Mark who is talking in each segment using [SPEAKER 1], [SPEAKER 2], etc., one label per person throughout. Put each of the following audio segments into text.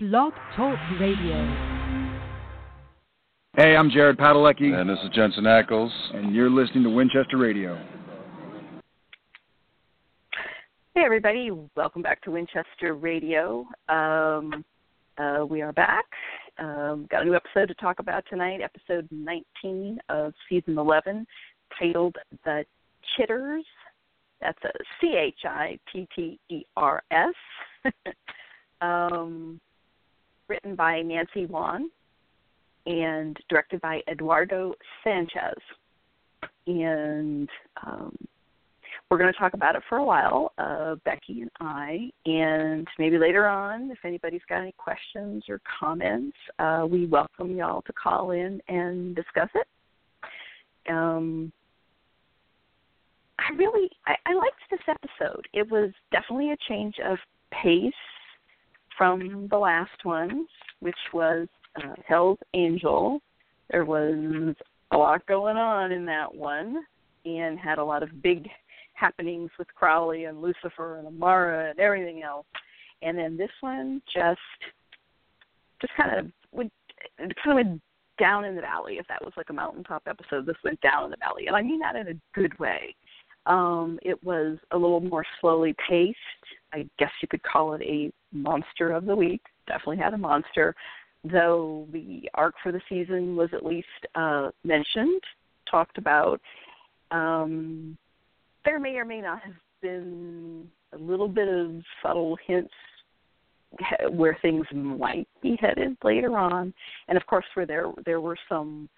[SPEAKER 1] Blog Talk Radio.
[SPEAKER 2] Hey, I'm Jared Padalecki.
[SPEAKER 3] And this is Jensen Ackles.
[SPEAKER 2] And you're listening to Winchester Radio.
[SPEAKER 4] Hey, everybody. Welcome back to Winchester Radio. Um, uh, we are back. Um, got a new episode to talk about tonight, episode 19 of season 11, titled The Chitters. That's a C H I T T E R S. um, written by Nancy Won and directed by Eduardo Sanchez. And um, we're going to talk about it for a while, uh, Becky and I. And maybe later on, if anybody's got any questions or comments, uh, we welcome y'all to call in and discuss it. Um, I really I, I liked this episode. It was definitely a change of pace from the last one, which was uh, Hell's Angel. There was a lot going on in that one, and had a lot of big happenings with Crowley and Lucifer and Amara and everything else. And then this one just just kind of went kind of went down in the valley. If that was like a mountaintop episode, this went down in the valley, and I mean that in a good way. Um, it was a little more slowly paced. I guess you could call it a monster of the week. Definitely had a monster, though the arc for the season was at least uh, mentioned, talked about. Um, there may or may not have been a little bit of subtle hints where things might be headed later on, and of course, where there there were some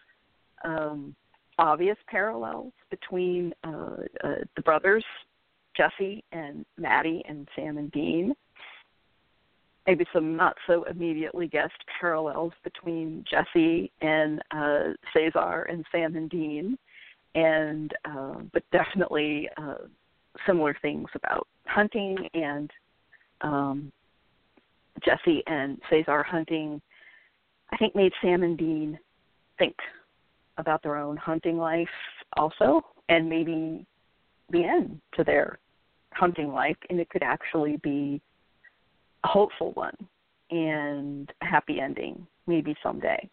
[SPEAKER 4] um, obvious parallels between uh, uh, the brothers, Jesse and Maddie and Sam and Dean. Maybe some not so immediately guessed parallels between Jesse and uh, Cesar and Sam and Dean, and uh, but definitely uh, similar things about hunting and um, Jesse and Cesar hunting. I think made Sam and Dean think about their own hunting life also, and maybe the end to their hunting life, and it could actually be a hopeful one and a happy ending, maybe someday.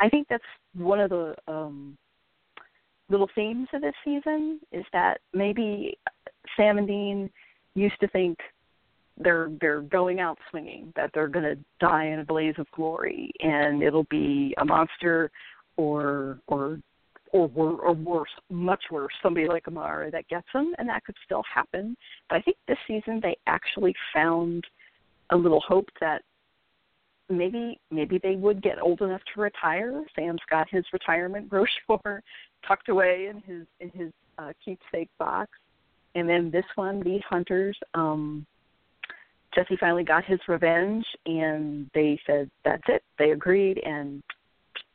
[SPEAKER 4] I think that's one of the um, little themes of this season is that maybe Sam and Dean used to think they're they're going out swinging, that they're going to die in a blaze of glory, and it'll be a monster or or or or worse, much worse, somebody like Amara that gets them, and that could still happen. But I think this season they actually found a little hope that maybe maybe they would get old enough to retire. Sam's got his retirement brochure tucked away in his in his uh, keepsake box, and then this one, these hunters. um Jesse finally got his revenge, and they said that's it. They agreed, and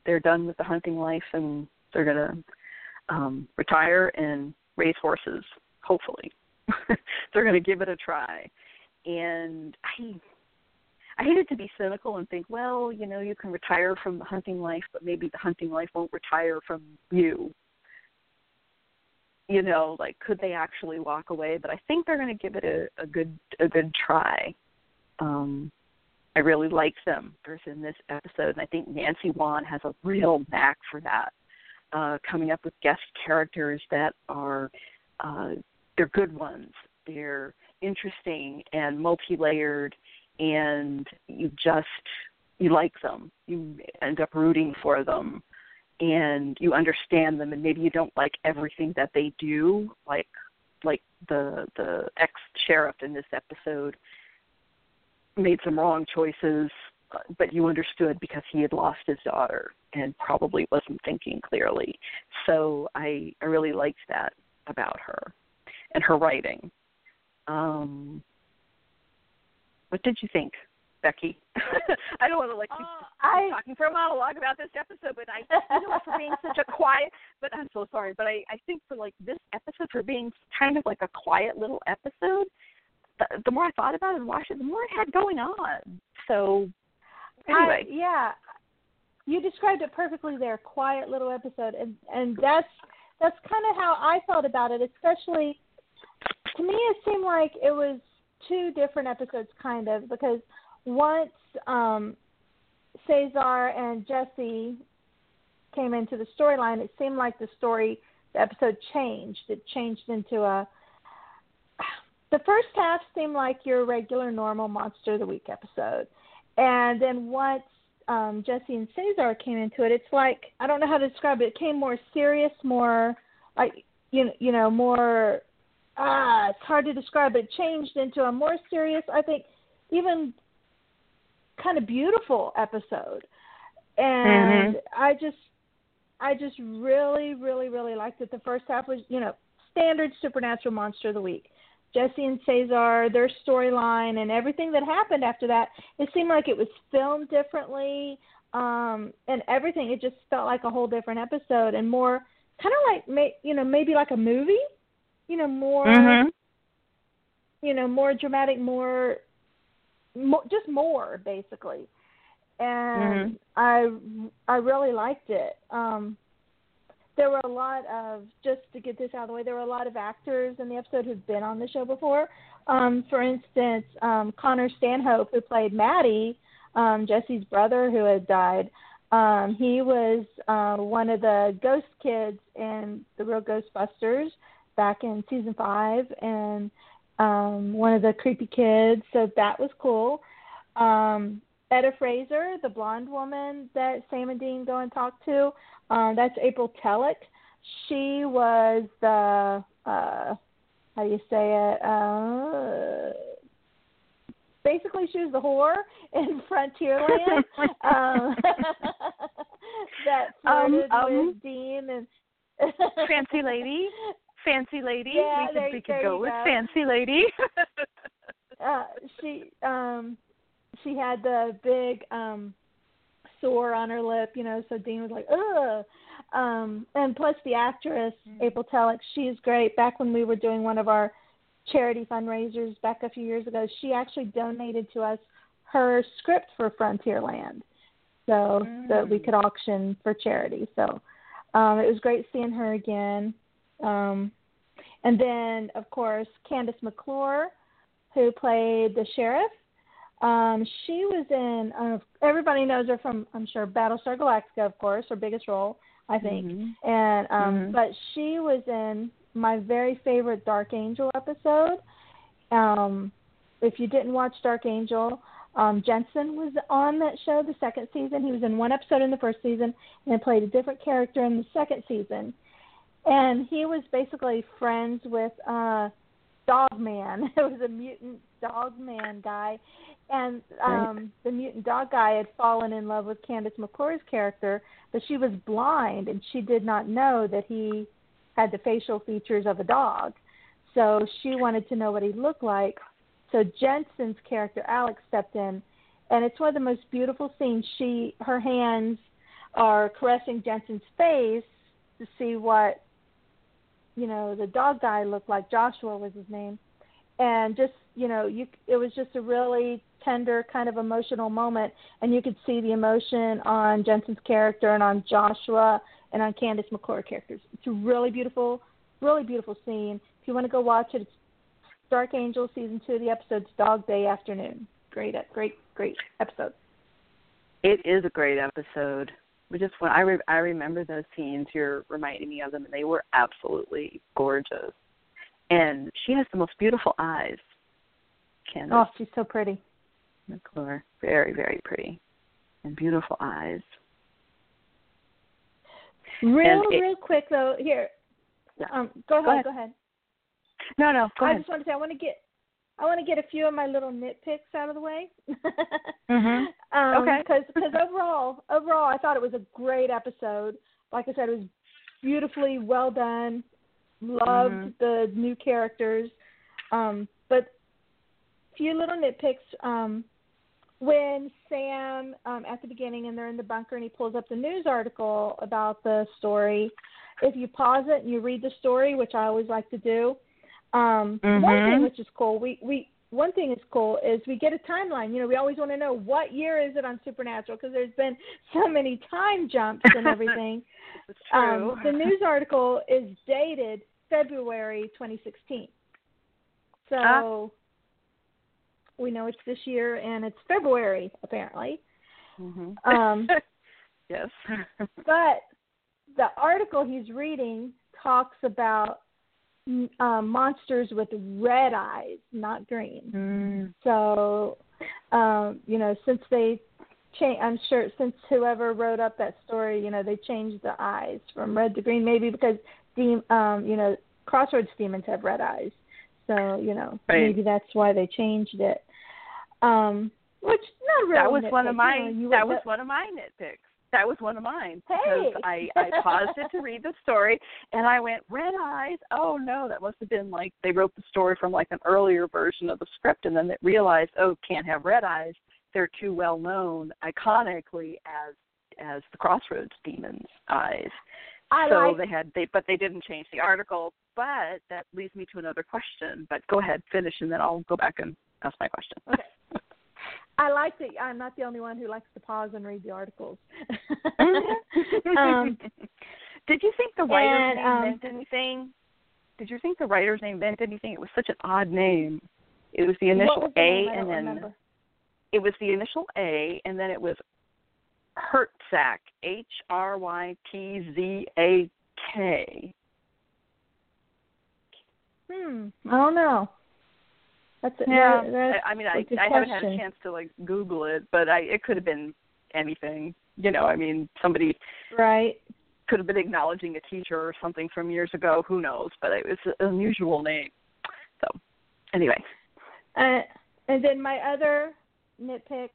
[SPEAKER 4] they're done with the hunting life and they're going to um, retire and raise horses. Hopefully, they're going to give it a try. And I, I hated to be cynical and think, well, you know, you can retire from the hunting life, but maybe the hunting life won't retire from you. You know, like could they actually walk away? But I think they're going to give it a, a good a good try. Um, I really like them in this episode, and I think Nancy Won has a real knack for that, uh, coming up with guest characters that are uh, they're good ones. They're interesting and multi-layered, and you just you like them. You end up rooting for them, and you understand them. And maybe you don't like everything that they do, like like the the ex sheriff in this episode made some wrong choices, but you understood because he had lost his daughter and probably wasn't thinking clearly. So I, I really liked that about her and her writing. Um, what did you think, Becky? I don't want to like keep uh, I, talking for a monologue about this episode, but I, you know, for being such a quiet. But I'm so sorry. But I, I think for like this episode, for being kind of like a quiet little episode, the, the more I thought about it and watched it, the more it had going on. So anyway,
[SPEAKER 5] I, yeah, you described it perfectly there. Quiet little episode, and and that's that's kind of how I felt about it. Especially to me, it seemed like it was two different episodes, kind of, because once um, Cesar and Jesse came into the storyline, it seemed like the story, the episode changed. It changed into a. The first half seemed like your regular, normal Monster of the Week episode. And then once um, Jesse and Cesar came into it, it's like, I don't know how to describe it. It came more serious, more, like, you, know, you know, more. Ah, it's hard to describe. It changed into a more serious, I think, even kind of beautiful episode. And
[SPEAKER 4] Mm-hmm.
[SPEAKER 5] I just I just really, really, really liked it. The first half was, you know, standard supernatural monster of the week. Jesse and Cesar, their storyline and everything that happened after that, it seemed like it was filmed differently, um, and everything. It just felt like a whole different episode and more kind of like, may, you know, maybe like a movie, you know, more,
[SPEAKER 4] Mhm.
[SPEAKER 5] you know, more dramatic, more, more just more basically and I I really liked it. Um, there were a lot of just to get this out of the way. There were a lot of actors in the episode who've been on the show before. Um, for instance, um, Connor Stanhope, who played Maddie, um, Jesse's brother who had died. Um, he was uh, one of the ghost kids in the Real Ghostbusters back in season five, and um, one of the creepy kids. So that was cool. Um, Etta Fraser, the blonde woman that Sam and Dean go and talk to, um, that's April Telek. She was the uh, how do you say it? Uh, basically, she was the whore in Frontierland um, that flirted
[SPEAKER 4] Um, um,
[SPEAKER 5] with Dean and
[SPEAKER 4] Fancy lady. Fancy lady.
[SPEAKER 5] Yeah,
[SPEAKER 4] we
[SPEAKER 5] there-
[SPEAKER 4] could, we could
[SPEAKER 5] there
[SPEAKER 4] go with
[SPEAKER 5] go.
[SPEAKER 4] fancy lady.
[SPEAKER 5] uh she um she had the big um sore on her lip, you know, so Dean was like, Ugh um and plus the actress, April Telek, she's great. Back when we were doing one of our charity fundraisers back a few years ago, she actually donated to us her script for Frontierland. So that we could auction for charity. So um it was great seeing her again. Um and then of course Kandyse McClure who played the sheriff. Um, she was in. Uh, everybody knows her from, I'm sure, Battlestar Galactica, of course, her biggest role, I think.
[SPEAKER 4] Mhm.
[SPEAKER 5] And um,
[SPEAKER 4] Mhm.
[SPEAKER 5] but she was in my very favorite Dark Angel episode. Um, if you didn't watch Dark Angel, um, Jensen was on that show the second season. He was in one episode in the first season and played a different character in the second season. And he was basically friends with uh Dog Man. It was a mutant dog man guy. And um the mutant dog guy had fallen in love with Kandyse McClure's character, but she was blind and she did not know that he had the facial features of a dog. So she wanted to know what he looked like. So Jensen's character Alex stepped in and it's one of the most beautiful scenes. She her hands are caressing Jensen's face to see what you know the dog guy looked like joshua was his name and just you know you it was just a really tender kind of emotional moment and you could see the emotion on jensen's character and on joshua and on kandyse mcclure characters it's a really beautiful really beautiful scene if you want to go watch it it's dark angel season two the episode's dog day afternoon great great great episode
[SPEAKER 4] It is a great episode. We just when I re- I remember those scenes. You're reminding me of them, and they were absolutely gorgeous. And she has the most beautiful eyes. Kandyse
[SPEAKER 5] oh she's so pretty
[SPEAKER 4] McClure, very very pretty, and beautiful eyes.
[SPEAKER 5] real
[SPEAKER 4] it-
[SPEAKER 5] real quick though here
[SPEAKER 4] Yeah.
[SPEAKER 5] um go ahead
[SPEAKER 4] Go ahead.
[SPEAKER 5] go ahead
[SPEAKER 4] No, no, go
[SPEAKER 5] I
[SPEAKER 4] ahead.
[SPEAKER 5] just want to say I want to get I want to get a few of my little nitpicks out of the way.
[SPEAKER 4] Mhm.
[SPEAKER 5] um,
[SPEAKER 4] Okay.
[SPEAKER 5] Because because overall overall I thought it was a great episode. Like I said, it was beautifully well done. Loved
[SPEAKER 4] Mhm.
[SPEAKER 5] the new characters. Um, but few little nitpicks. Um, when Sam um, at the beginning and they're in the bunker and he pulls up the news article about the story, if you pause it and you read the story, which I always like to do, um, one
[SPEAKER 4] Mhm.
[SPEAKER 5] thing which is cool, we we one thing is cool is we get a timeline. You know, we always want to know what year is it on Supernatural because there's been so many time jumps and everything. Um, the news article is dated February 2016. So
[SPEAKER 4] Ah.
[SPEAKER 5] We know it's this year, and it's February apparently.
[SPEAKER 4] Mhm.
[SPEAKER 5] Um,
[SPEAKER 4] yes.
[SPEAKER 5] but the article he's reading talks about um, monsters with red eyes, not green.
[SPEAKER 4] Mm.
[SPEAKER 5] So, um, you know, since they change, I'm sure since whoever wrote up that story, you know, they changed the eyes from red to green, maybe because dem- um, you know, Crossroads demons have red eyes. So, you know,
[SPEAKER 4] Right.
[SPEAKER 5] maybe that's why they changed it. Um, which not really.
[SPEAKER 4] that was one of my
[SPEAKER 5] you
[SPEAKER 4] that
[SPEAKER 5] would-
[SPEAKER 4] was one of my nitpicks. That was one of mine
[SPEAKER 5] Hey.
[SPEAKER 4] because I I paused it to read the story and I went red eyes. Oh no, that must have been like they wrote the story from like an earlier version of the script and then they realized oh can't have red eyes. They're too well known iconically as as the Crossroads Demons eyes.
[SPEAKER 5] I
[SPEAKER 4] so
[SPEAKER 5] like
[SPEAKER 4] they had they but they didn't change the article. But that leads me to another question. But go ahead, finish and then I'll go back and ask my question.
[SPEAKER 5] Okay. I like that. I'm not the only one who likes to pause and read the articles. um,
[SPEAKER 4] Did you think the writer's
[SPEAKER 5] and,
[SPEAKER 4] name
[SPEAKER 5] um,
[SPEAKER 4] meant anything? Did you think the writer's name meant anything? It was such an odd name. It was the initial
[SPEAKER 5] was
[SPEAKER 4] A?
[SPEAKER 5] I
[SPEAKER 4] and then
[SPEAKER 5] remember.
[SPEAKER 4] it was the initial A and then it was Hertzak, H R Y T Z A K.
[SPEAKER 5] Hmm. I don't know. That's a,
[SPEAKER 4] Yeah,
[SPEAKER 5] that's
[SPEAKER 4] I, I mean, I I haven't had a chance to like Google it, but I it could have been anything. You know, I mean, somebody
[SPEAKER 5] right.
[SPEAKER 4] could have been acknowledging a teacher or something from years ago. Who knows? But it was an unusual name. So, anyway,
[SPEAKER 5] Uh, and then my other nitpick,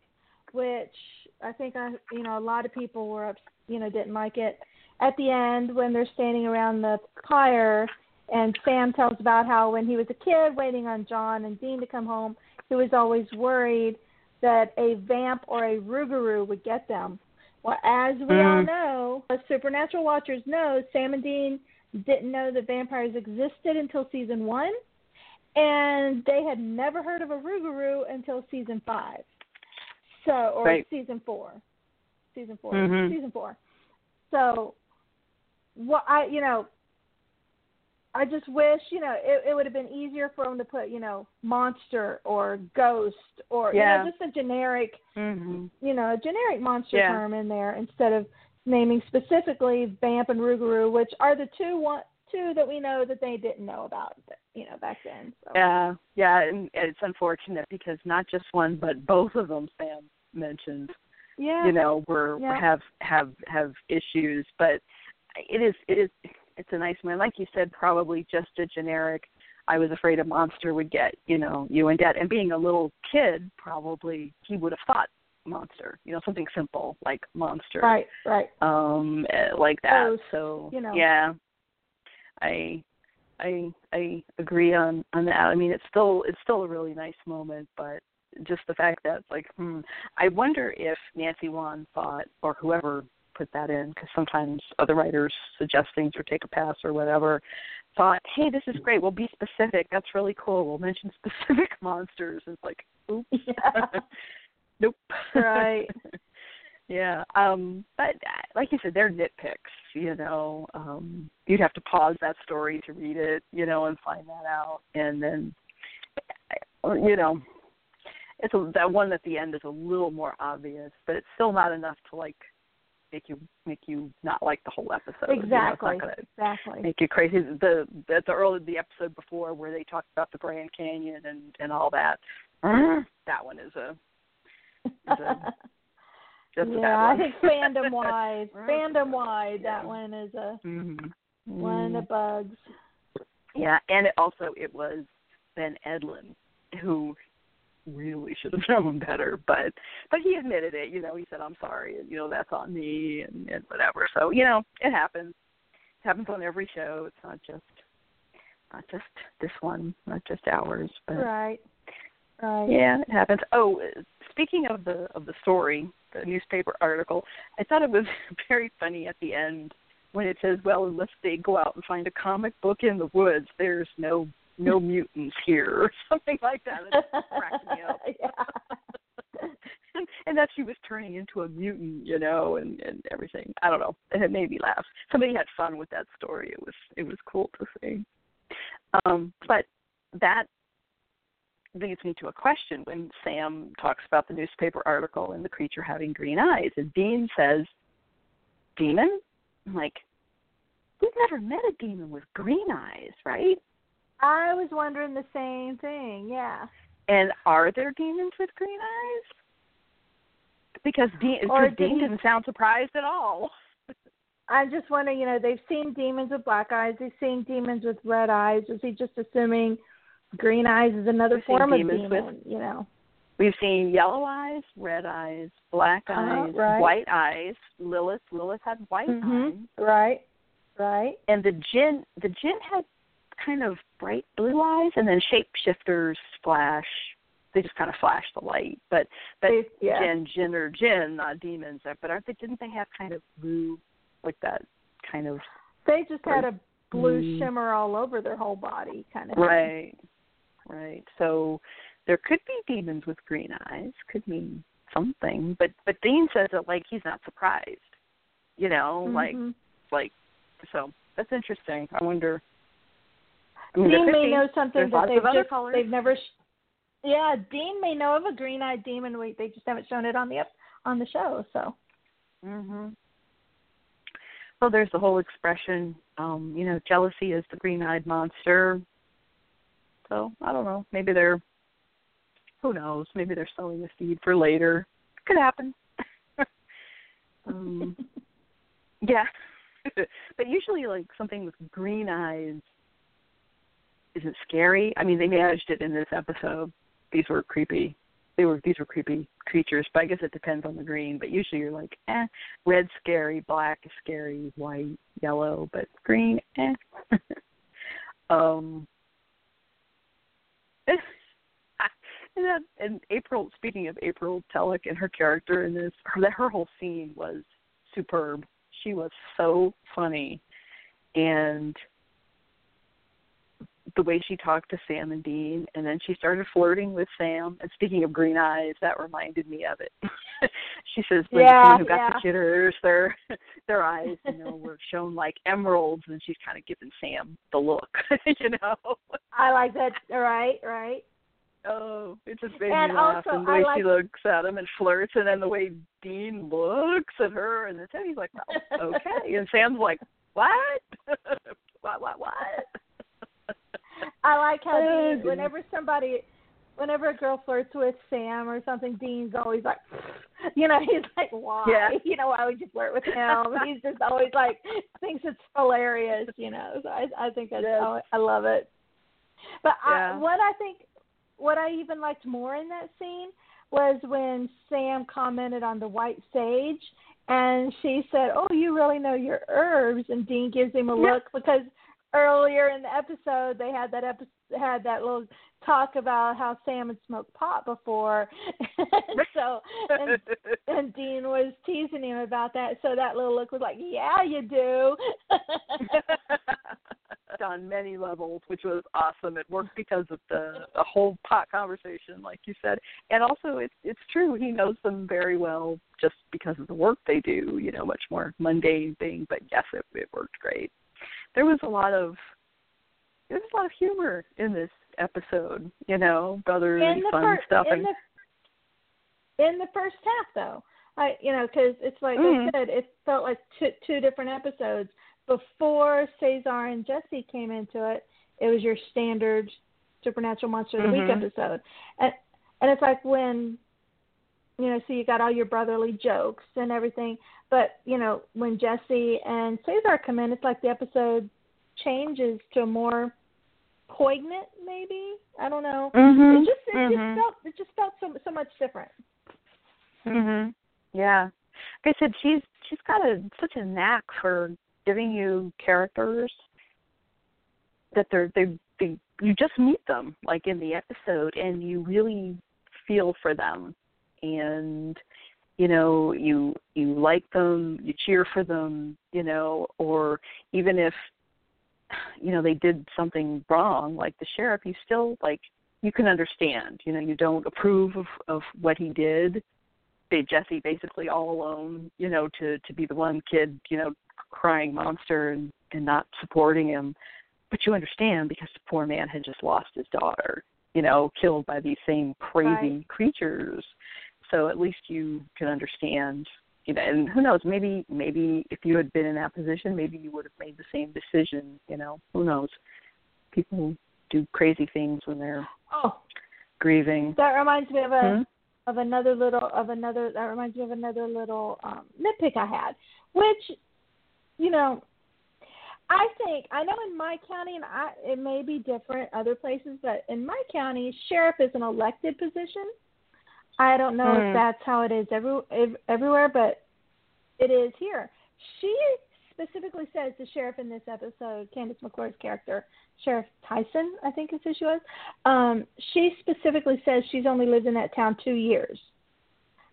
[SPEAKER 5] which I think I, you know, a lot of people were, you know, didn't like it. At the end, when they're standing around the fire, and Sam tells about how when he was a kid, waiting on John and Dean to come home, he was always worried that a vamp or a rougarou would get them. Well, as we all
[SPEAKER 4] Mm.
[SPEAKER 5] know, as supernatural watchers know, Sam and Dean didn't know that vampires existed until season one and they had never heard of a Rougarou until season five. So, or
[SPEAKER 4] Right.
[SPEAKER 5] season four, season 4
[SPEAKER 4] Mhm.
[SPEAKER 5] season four. So, what I, you know, I just wish, you know, it, it would have been easier for them to put, you know, monster or ghost or
[SPEAKER 4] Yeah.
[SPEAKER 5] you know, just a generic,
[SPEAKER 4] mm-hmm.
[SPEAKER 5] you know, a generic monster
[SPEAKER 4] Yeah.
[SPEAKER 5] term in there instead of naming specifically Vamp and Rougarou, which are the two one two that we know that they didn't know about, you know, back then. So.
[SPEAKER 4] yeah, yeah, and it's unfortunate because not just one, but both of them Sam mentioned,
[SPEAKER 5] Yeah.
[SPEAKER 4] you know, were
[SPEAKER 5] Yeah.
[SPEAKER 4] have have have issues. But it is it is it's a nice one. Like you said, probably just a generic. I was afraid a monster would get you know you and dad. And being a little kid, probably he would have thought monster. You know, something simple like monster.
[SPEAKER 5] Right, right.
[SPEAKER 4] um eh, like that
[SPEAKER 5] Ghost,
[SPEAKER 4] so
[SPEAKER 5] you know.
[SPEAKER 4] yeah i i i agree on on that. I mean it's still it's still a really nice moment but just the fact that it's like hmm i wonder if nancy won thought or whoever put that in because sometimes other writers suggest things or take a pass or whatever thought hey this is great. We'll be specific. That's really cool. We'll mention specific monsters. It's like oops
[SPEAKER 5] Yeah.
[SPEAKER 4] nope.
[SPEAKER 5] Right.
[SPEAKER 4] yeah um but uh, like you said they're nitpicks you know um you'd have to pause that story to read it you know and find that out and then you know it's a, that one at the end is a little more obvious but it's still not enough to like make you make you not like the whole episode you know,
[SPEAKER 5] Exactly. Exactly.
[SPEAKER 4] make you crazy. The the the early the episode before where they talked about the Grand Canyon and and all that. That one is a is a just a
[SPEAKER 5] yeah,
[SPEAKER 4] bad
[SPEAKER 5] I think fandom wide, fandom wide, that one is a
[SPEAKER 4] Mhm.
[SPEAKER 5] one of the bugs.
[SPEAKER 4] Yeah, and it also it was Ben Edlund who really should have known better, but but he admitted it. You know, he said I'm sorry, and you know that's on me, and, and whatever. So you know, it happens. It happens on every show. It's not just not just this one, not just ours, but
[SPEAKER 5] Right. Right.
[SPEAKER 4] yeah, it happens. Oh, uh, speaking of the of the story, the newspaper article, I thought it was very funny at the end when it says, "Well, unless they go out and find a comic book in the woods, there's no no mutants here," or something like that. It cracked me up.
[SPEAKER 5] yeah.
[SPEAKER 4] and, and that she was turning into a mutant, you know, and and everything. I don't know. And it made me laugh. Somebody had fun with that story. It was it was cool to see. Um, but that leads me to a question when Sam talks about the newspaper article and the creature having green eyes, and Dean says, "Demon?" I'm like, we've never met a demon with green eyes, right?
[SPEAKER 5] I was wondering the same thing. Yeah.
[SPEAKER 4] And are there demons with green eyes? Because Dean,
[SPEAKER 5] Or
[SPEAKER 4] because
[SPEAKER 5] did
[SPEAKER 4] Dean didn't sound surprised at all.
[SPEAKER 5] I'm just wondering, you know, they've seen demons with black eyes, they've seen demons with red eyes. Was he just assuming green eyes is another
[SPEAKER 4] We've
[SPEAKER 5] form of
[SPEAKER 4] demons with-
[SPEAKER 5] demon, you know?
[SPEAKER 4] We've seen yellow eyes, red eyes, black
[SPEAKER 5] Uh-huh,
[SPEAKER 4] eyes,
[SPEAKER 5] right.
[SPEAKER 4] white eyes. Lilith, Lilith had white
[SPEAKER 5] Mhm.
[SPEAKER 4] eyes,
[SPEAKER 5] Right. Right.
[SPEAKER 4] and the jinn, the jinn had kind of bright blue eyes, and then shapeshifters flash. They just kind of flash the light, but but
[SPEAKER 5] yeah.
[SPEAKER 4] jinn, jinn or jinn, not demons. But aren't they? Didn't they have kind of blue, like that kind of
[SPEAKER 5] They just had a blue
[SPEAKER 4] Mm.
[SPEAKER 5] shimmer all over their whole body kind of thing.
[SPEAKER 4] Right. So there could be demons with green eyes, could mean something. But but Dean says it like he's not surprised. You know, like
[SPEAKER 5] Mhm.
[SPEAKER 4] like so that's interesting. I wonder I mean,
[SPEAKER 5] Dean may know something
[SPEAKER 4] There's
[SPEAKER 5] that they've just they've never. Sh- yeah, Dean may know of a green-eyed demon. We they just haven't shown it on the up on the show. So
[SPEAKER 4] Mhm. Well, there's the whole expression, um, you know, jealousy is the green-eyed monster. So I don't know. Maybe they're, who knows? Maybe they're sowing the seed for later. Could happen. um, yeah, but usually, like something with green eyes isn't scary. I mean, they managed it in this episode. These were creepy. They were these were creepy creatures, but I guess it depends on the green. But usually, you're like, eh, red scary, black scary, white, yellow, but green, eh. um. And then, and April. Speaking of April Telek and her character in this, her, that her whole scene was superb. She was so funny, and the way she talked to Sam and Dean, and then she started flirting with Sam. And speaking of green eyes, that reminded me of it. she says, "When
[SPEAKER 5] Yeah,
[SPEAKER 4] someone who got
[SPEAKER 5] yeah.
[SPEAKER 4] the chitters, their their eyes, you know, were shown like emeralds." And she's kind of giving Sam the look, you know.
[SPEAKER 5] I like that. Right, right.
[SPEAKER 4] Oh, it just made
[SPEAKER 5] And
[SPEAKER 4] me laugh.
[SPEAKER 5] also,
[SPEAKER 4] and the way
[SPEAKER 5] like-
[SPEAKER 4] she looks at him and flirts, and then the way Dean looks at her, and then he's like, well, "Okay," and Sam's like, "What? what? What? What?"
[SPEAKER 5] I like how
[SPEAKER 4] Oh,
[SPEAKER 5] Dean, whenever somebody, whenever a girl flirts with Sam or something, Dean's always like, you know, he's like, why?
[SPEAKER 4] Yeah.
[SPEAKER 5] You know, why would you flirt with him? he's just always like thinks it's hilarious. You know, so I I think that's
[SPEAKER 4] Yes.
[SPEAKER 5] I, I love it. But
[SPEAKER 4] Yeah.
[SPEAKER 5] I, what I think, what I even liked more in that scene was when Sam commented on the white sage. And she said, "Oh, you really know your herbs." And Dean gives him a look because earlier in the episode they had that episode had that little talk about how Sam had smoked pot before. so and, and Dean was teasing him about that. So that little look was like, "Yeah, you do."
[SPEAKER 4] on many levels, which was awesome. It worked because of the, the whole pot conversation, like you said, and also it's it's true. He knows them very well just because of the work they do. You know, much more mundane thing, but yes, it it worked great. There was a lot of there was a lot of humor in this episode. You know, brotherly
[SPEAKER 5] in the
[SPEAKER 4] fun stuff,
[SPEAKER 5] in
[SPEAKER 4] and
[SPEAKER 5] the in the first half though i you know because it's like
[SPEAKER 4] Mhm.
[SPEAKER 5] i said it felt like two two different episodes before cesar and jesse came into it it was your standard supernatural monster of the week
[SPEAKER 4] Mhm.
[SPEAKER 5] episode and and it's like when you know so you got all your brotherly jokes and everything but you know when jesse and cesar come in it's like the episode changes to a more poignant maybe i don't know
[SPEAKER 4] Mhm.
[SPEAKER 5] it just it
[SPEAKER 4] Mhm.
[SPEAKER 5] just felt it just felt so so much different.
[SPEAKER 4] Mhm. Yeah. Like I said, she's she's got a such a knack for giving you characters that they're they they you just meet them like in the episode and you really feel for them and you know you you like them you cheer for them you know or even if you know they did something wrong like the sheriff you still like you can understand you know you don't approve of of what he did they Jesse basically all alone, you know, to to be the one kid, you know, crying monster and and not supporting him. But you understand because the poor man had just lost his daughter, you know, killed by these same crazy
[SPEAKER 5] Right.
[SPEAKER 4] creatures. So at least you can understand, you know, and who knows, maybe maybe if you had been in that position, maybe you would have made the same decision, you know. Who knows? People do crazy things when they're
[SPEAKER 5] Oh,
[SPEAKER 4] grieving.
[SPEAKER 5] that reminds me of a
[SPEAKER 4] Hmm?
[SPEAKER 5] of another little of another that reminds me of another little um nitpick I had, which you know I think I know in my county and I it may be different other places, but in my county, sheriff is an elected position. I don't know
[SPEAKER 4] Hmm.
[SPEAKER 5] if that's how it is every ev- everywhere, but it is here. She specifically says the sheriff in this episode, Kandyse McClure's character, Sheriff Tyson, I think is who she was. Um, she specifically says she's only lived in that town two years.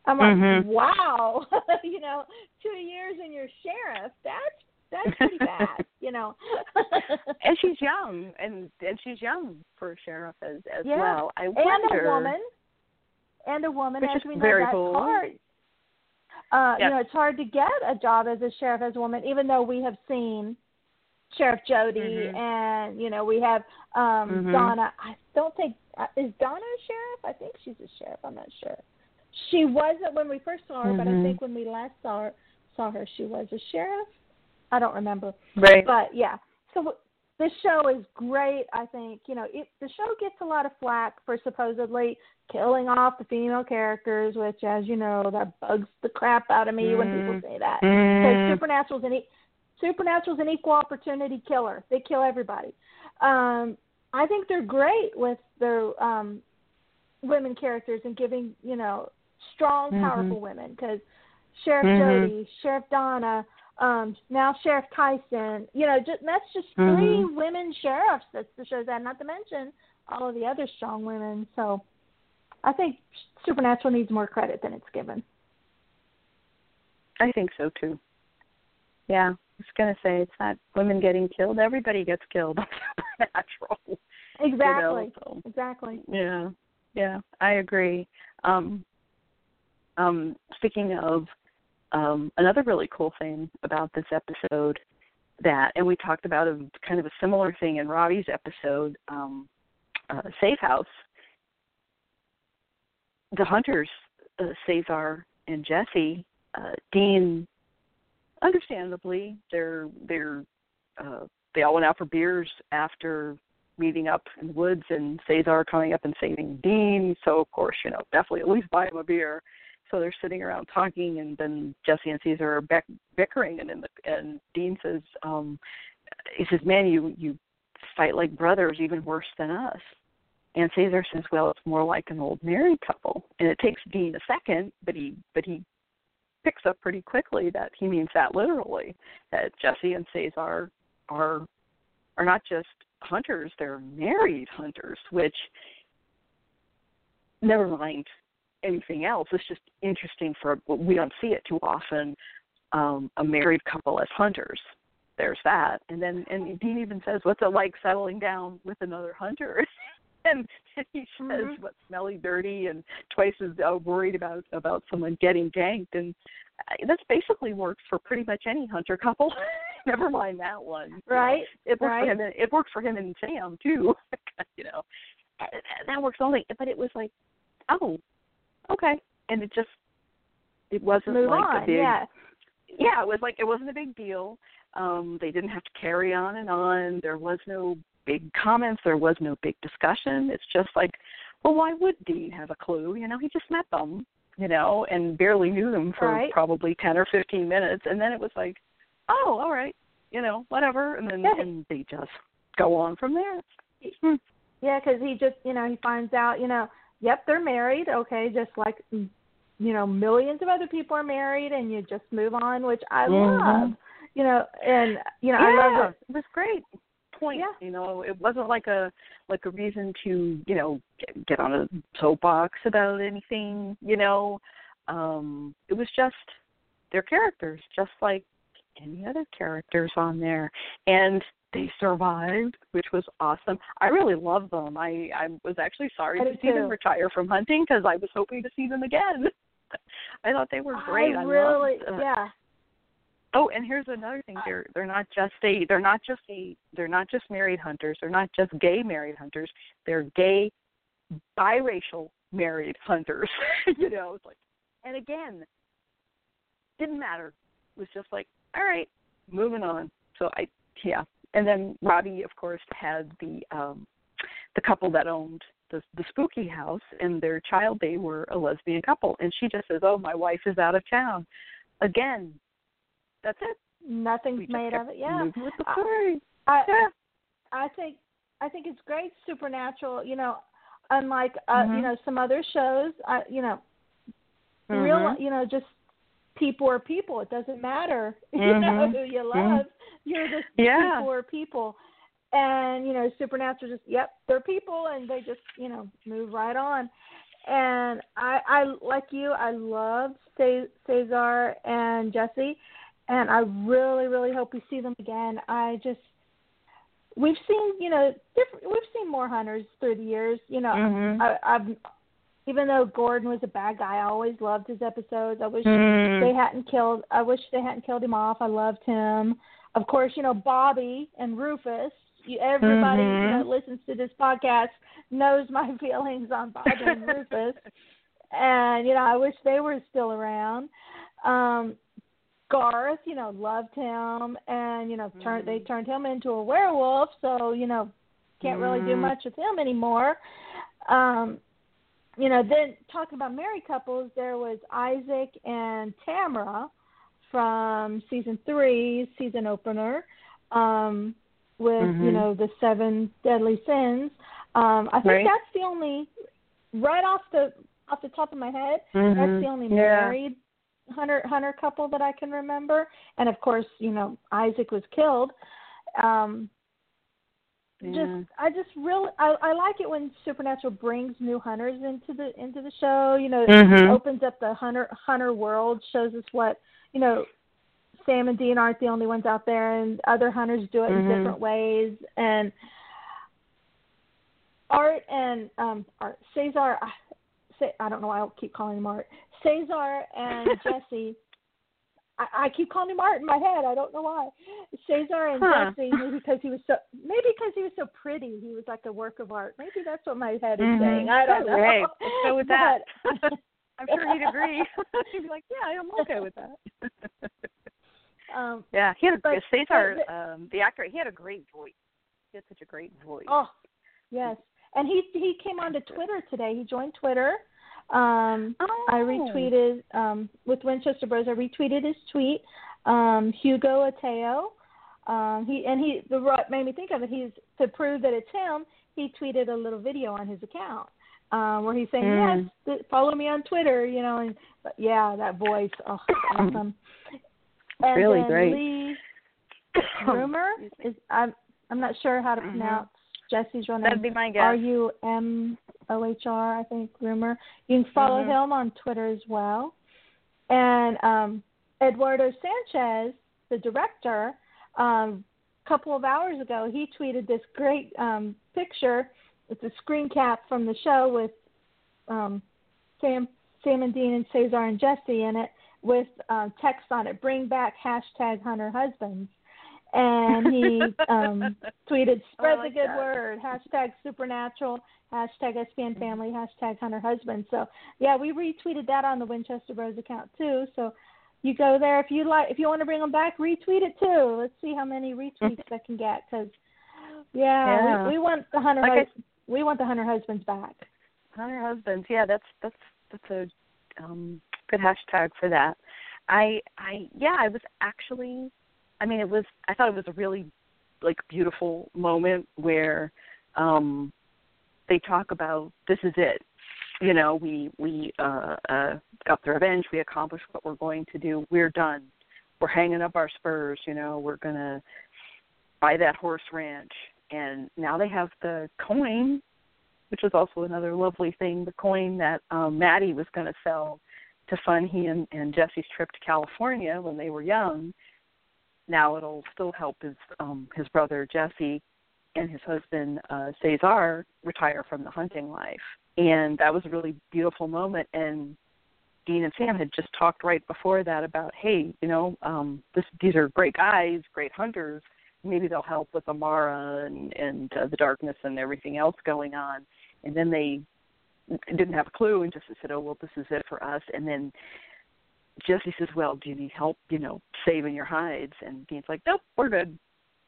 [SPEAKER 5] I'm like,
[SPEAKER 4] Mhm.
[SPEAKER 5] wow, you know, two years and you're sheriff. That's that's pretty bad, you know.
[SPEAKER 4] and she's young, and and she's young for a sheriff as as
[SPEAKER 5] Yeah.
[SPEAKER 4] well. I
[SPEAKER 5] and
[SPEAKER 4] wonder.
[SPEAKER 5] a woman, and a woman,
[SPEAKER 4] Which
[SPEAKER 5] as we know,
[SPEAKER 4] very
[SPEAKER 5] that's
[SPEAKER 4] cool.
[SPEAKER 5] hard. Uh,
[SPEAKER 4] Yes.
[SPEAKER 5] You know, it's hard to get a job as a sheriff as a woman, even though we have seen Sheriff Jody,
[SPEAKER 4] Mhm.
[SPEAKER 5] and you know we have um
[SPEAKER 4] Mhm.
[SPEAKER 5] Donna. I don't think uh, is Donna a sheriff. I think she's a sheriff. I'm not sure. She wasn't when we first saw her, but I
[SPEAKER 4] Mhm.
[SPEAKER 5] think when we last saw her, saw her, she was a sheriff. I don't remember.
[SPEAKER 4] Right.
[SPEAKER 5] But yeah, so this show is great. I think you know it, the show gets a lot of flack for supposedly killing off the female characters, which, as you know, that bugs the crap out of me when
[SPEAKER 4] Mm.
[SPEAKER 5] people say that. Because
[SPEAKER 4] Mm.
[SPEAKER 5] Supernatural's an e- Supernatural's an equal opportunity killer. They kill everybody. Um, I think they're great with their um, women characters and giving you know strong,
[SPEAKER 4] Mhm.
[SPEAKER 5] powerful women. Because Sheriff
[SPEAKER 4] Mhm.
[SPEAKER 5] Jody, Sheriff Donna, um, now Sheriff Tyson. You know, just, that's just 3
[SPEAKER 4] Mhm.
[SPEAKER 5] women sheriffs that the show's had. Not to mention all of the other strong women. So, I think Supernatural needs more credit than it's given.
[SPEAKER 4] I think so too. Yeah, I was gonna say it's not women getting killed. Everybody gets killed on Supernatural.
[SPEAKER 5] Exactly.
[SPEAKER 4] You know, so.
[SPEAKER 5] Exactly.
[SPEAKER 4] Yeah, yeah, I agree. Um, um, speaking of um, another really cool thing about this episode that, and we talked about a kind of a similar thing in Robbie's episode, um, uh, Safe House. The hunters, uh, Cesar and Jesse, uh, Dean, understandably, they're they're uh, they all went out for beers after meeting up in the woods and Cesar coming up and saving Dean. So of course, you know, definitely at least buy him a beer. So they're sitting around talking, and then Jesse and Cesar are beck- bickering, and the, and Dean says, um, he says, "Man, you you fight like brothers, even worse than us." And Cesar says, "Well, it's more like an old married couple." And it takes Dean a second, but he but he picks up pretty quickly that he means that literally. That Jesse and Cesar are are not just hunters; they're married hunters, which never mind anything else. It's just interesting for we don't see it too often. Um, a married couple as hunters. There's that, and then and Dean even says, "What's it like settling down with another hunter?" and he says,
[SPEAKER 5] Mhm.
[SPEAKER 4] "What smelly, dirty, and twice as uh, worried about about someone getting ganked." And uh, that's basically works for pretty much any hunter couple. Never mind that one. you know.
[SPEAKER 5] Right.
[SPEAKER 4] It works
[SPEAKER 5] right.
[SPEAKER 4] for him. And, it works for him and Sam too. you know, Uh, that works only. But it was like, oh, okay, and it just it wasn't
[SPEAKER 5] Move
[SPEAKER 4] like
[SPEAKER 5] on.
[SPEAKER 4] a big
[SPEAKER 5] yeah.
[SPEAKER 4] yeah, it was like it wasn't a big deal. Um, they didn't have to carry on and on. There was no big comments. There was no big discussion. It's just like, well, why would Dean have a clue? You know, he just met them, you know, and barely knew them for
[SPEAKER 5] Right.
[SPEAKER 4] probably ten or fifteen minutes, and then it was like, oh, all right, you know, whatever, and then
[SPEAKER 5] Yeah.
[SPEAKER 4] and they just go on from there. Hmm.
[SPEAKER 5] Yeah, because he just, you know, he finds out, you know, yep, they're married. Okay, just like, mm, you know, millions of other people are married, and you just move on, which I
[SPEAKER 4] Mhm.
[SPEAKER 5] love. You know, and you know,
[SPEAKER 4] yeah,
[SPEAKER 5] I love that.
[SPEAKER 4] it was great. Point.
[SPEAKER 5] Yeah.
[SPEAKER 4] You know, it wasn't like a like a reason to you know get, get on a soapbox about anything. You know, um, it was just their characters, just like any other characters on there, and they survived, which was awesome. I really love them. I I was actually sorry
[SPEAKER 5] I
[SPEAKER 4] to see them retire from hunting because I was hoping to see them again. I thought they were great.
[SPEAKER 5] I
[SPEAKER 4] I
[SPEAKER 5] really, yeah.
[SPEAKER 4] Oh, and here's another thing. They're they're not just a they're not just a they're not just married hunters. They're not just gay married hunters. They're gay biracial married hunters. you know, it's like, and again, didn't matter. It was just like, all right, moving on. So I, yeah. And then Robbie, of course, had the um the couple that owned the the spooky house and their child. They were a lesbian couple, and she just says, "Oh, my wife is out of town." Again, that's it.
[SPEAKER 5] Nothing's made of it. Yeah.
[SPEAKER 4] with the
[SPEAKER 5] I-
[SPEAKER 4] story.
[SPEAKER 5] I,
[SPEAKER 4] Yeah.
[SPEAKER 5] I think I think it's great supernatural. You know, unlike uh,
[SPEAKER 4] Mhm.
[SPEAKER 5] you know some other shows. I you know, real
[SPEAKER 4] Mhm.
[SPEAKER 5] you know just people are people. It doesn't matter you know
[SPEAKER 4] Mhm.
[SPEAKER 5] who you
[SPEAKER 4] Mhm.
[SPEAKER 5] love. You're just
[SPEAKER 4] Yeah.
[SPEAKER 5] people are people. And you know, supernatural just yep, they're people, and they just you know move right on. And I, I like you, I love Ce- Cesar and Jesse, and I really, really hope we see them again. I just we've seen you know different we've seen more hunters through the years you know
[SPEAKER 4] Mhm.
[SPEAKER 5] I, I've even though Gordon was a bad guy I always loved his episodes I wish
[SPEAKER 4] Mhm.
[SPEAKER 5] they hadn't killed I wish they hadn't killed him off I loved him of course you know Bobby and Rufus you, everybody
[SPEAKER 4] Mhm.
[SPEAKER 5] that listens to this podcast knows my feelings on Bobby and Rufus and you know I wish they were still around um Garth, you know, loved him, and you know, turned they turned him into a werewolf. So you know, can't really do
[SPEAKER 4] Mhm.
[SPEAKER 5] much with him anymore. Um, you know, then talking about married couples, there was Isaac and Tamara from season three, season opener, um, with you
[SPEAKER 4] Mhm.
[SPEAKER 5] know the seven deadly sins. Um, I think
[SPEAKER 4] Right.
[SPEAKER 5] that's the only right off the off the top of my head.
[SPEAKER 4] Mhm.
[SPEAKER 5] That's the only
[SPEAKER 4] Yeah.
[SPEAKER 5] married hunter hunter couple that I can remember. And of course, you know, Isaac was killed. Um
[SPEAKER 4] Yeah.
[SPEAKER 5] just I just really I, I like it when Supernatural brings new hunters into the into the show, you know,
[SPEAKER 4] Mhm.
[SPEAKER 5] opens up the hunter hunter world, shows us what you know, Sam and Dean aren't the only ones out there and other hunters do it in
[SPEAKER 4] Mhm.
[SPEAKER 5] different ways and Art and um Art Cesar I, say I don't know why I keep calling him Art. Cesar and Jesse I, I keep calling him Art in my head. I don't know why. Cesar and
[SPEAKER 4] Huh.
[SPEAKER 5] Jesse, maybe because he was so maybe because he was so pretty, he was like a work of art. Maybe that's what my head is
[SPEAKER 4] Mhm.
[SPEAKER 5] saying. I don't know.
[SPEAKER 4] Let's go with that.
[SPEAKER 5] But-
[SPEAKER 4] I'm sure he'd agree. he'd be like, "Yeah, I'm okay with that."
[SPEAKER 5] um,
[SPEAKER 4] yeah, he had a
[SPEAKER 5] But-
[SPEAKER 4] Cesar,
[SPEAKER 5] but
[SPEAKER 4] um, the actor. He had a great voice. He had such a great voice.
[SPEAKER 5] oh, yes. And he he came onto Twitter today. He joined Twitter. Um, I
[SPEAKER 4] Oh.
[SPEAKER 5] retweeted um, with Winchester Bros. I retweeted his tweet. Um, Hugo Ateo. Um, he and he the what made me think of it. He's to prove that it's him. He tweeted a little video on his account um, where he's saying,
[SPEAKER 4] Mm.
[SPEAKER 5] "Yes, follow me on Twitter." You know, and but yeah, that voice, oh, awesome. And
[SPEAKER 4] Really
[SPEAKER 5] then
[SPEAKER 4] great.
[SPEAKER 5] Lee Rumohr is I'm I'm not sure how to
[SPEAKER 4] Mhm.
[SPEAKER 5] pronounce Jesse's real name.
[SPEAKER 4] That'd be my guess.
[SPEAKER 5] R U M O H R, I think, rumor. You can follow
[SPEAKER 4] Mhm.
[SPEAKER 5] him on Twitter as well. And um, Eduardo Sanchez, the director, um, a couple of hours ago, he tweeted this great um, picture. It's a screen cap from the show with um, Sam, Sam and Dean and Cesar and Jesse in it with um, text on it, bring back hashtag Hunter Husbands. And he um, tweeted, spread
[SPEAKER 4] Oh, like
[SPEAKER 5] the good
[SPEAKER 4] that.
[SPEAKER 5] word, hashtag supernatural, hashtag SPN family, hashtag Hunter Husbands." So yeah, we retweeted that on the Winchester Bros account too. So you go there if you like, if you want to bring them back, retweet it too. Let's see how many retweets that can get because yeah,
[SPEAKER 4] Yeah.
[SPEAKER 5] We, we want the Hunter
[SPEAKER 4] Like I
[SPEAKER 5] hus- we want the Hunter Husbands back.
[SPEAKER 4] Hunter husbands. Yeah, that's that's that's a um good hashtag for that. I I yeah, I was actually I mean it was I thought it was a really like beautiful moment where um they talk about this is it. You know, we we uh uh got the revenge, we accomplished what we're going to do. We're done. We're hanging up our spurs, you know, we're gonna buy that horse ranch and now they have the coin which is also another lovely thing. The coin that um, Maddie was going to sell to fund he and, and Jesse's trip to California when they were young. Now it'll still help his um, his brother Jesse and his husband uh, Cesar retire from the hunting life, and that was a really beautiful moment. And Dean and Sam had just talked right before that about, hey, you know, um, this, these are great guys, great hunters. Maybe they'll help with Amara and and uh, the darkness and everything else going on and then they didn't have a clue and just said, "Oh well, this is it for us." And then Jesse says, "Well, do you need help? You know, saving your hides?" And Dean's like, "Nope, we're good."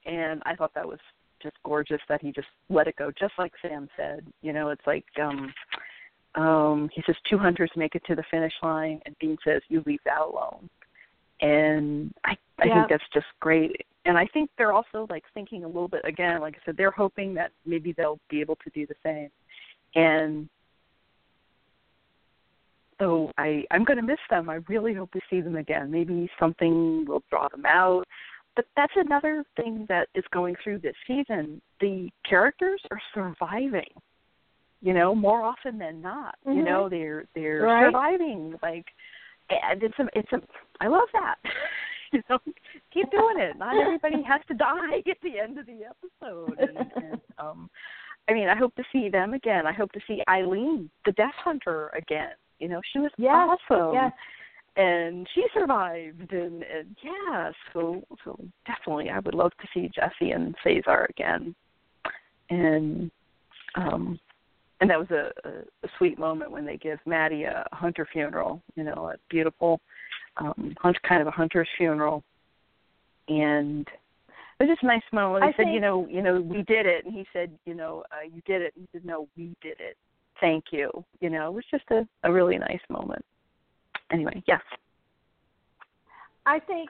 [SPEAKER 4] And I thought that was just gorgeous that he just let it go, just like Sam said. You know, it's like um um he says two hunters make it to the finish line, and Dean says you leave that alone. And I I
[SPEAKER 5] Yeah.
[SPEAKER 4] think that's just great. And I think they're also like thinking a little bit again, like I said, they're hoping that maybe they'll be able to do the same. And so I I'm going to miss them. I really hope we see them again. Maybe something will draw them out. But that's another thing that is going through this season. The characters are surviving. You know, more often than not. You
[SPEAKER 5] Mhm.
[SPEAKER 4] know, they're they're
[SPEAKER 5] Right.
[SPEAKER 4] surviving. Like, and it's a it's a I love that. you know, keep doing it. Not everybody has to die at the end of the episode. And, and um, I mean, I hope to see them again. I hope to see Eileen, the Death Hunter, again. You know, she was
[SPEAKER 5] Yes,
[SPEAKER 4] awesome.
[SPEAKER 5] yes.
[SPEAKER 4] And she survived, and, and yeah, so so definitely, I would love to see Jesse and Cesar again, and um, and that was a, a, a sweet moment when they give Maddie a hunter funeral. You know, a beautiful, um, kind of a hunter's funeral, and it was just a nice moment. They
[SPEAKER 5] I
[SPEAKER 4] said, you know, you know, we did it, and he said, you know, uh, you did it. And he said, no, we did it. Thank you. You know, it was just a, a really nice moment. Anyway, yes.
[SPEAKER 5] I think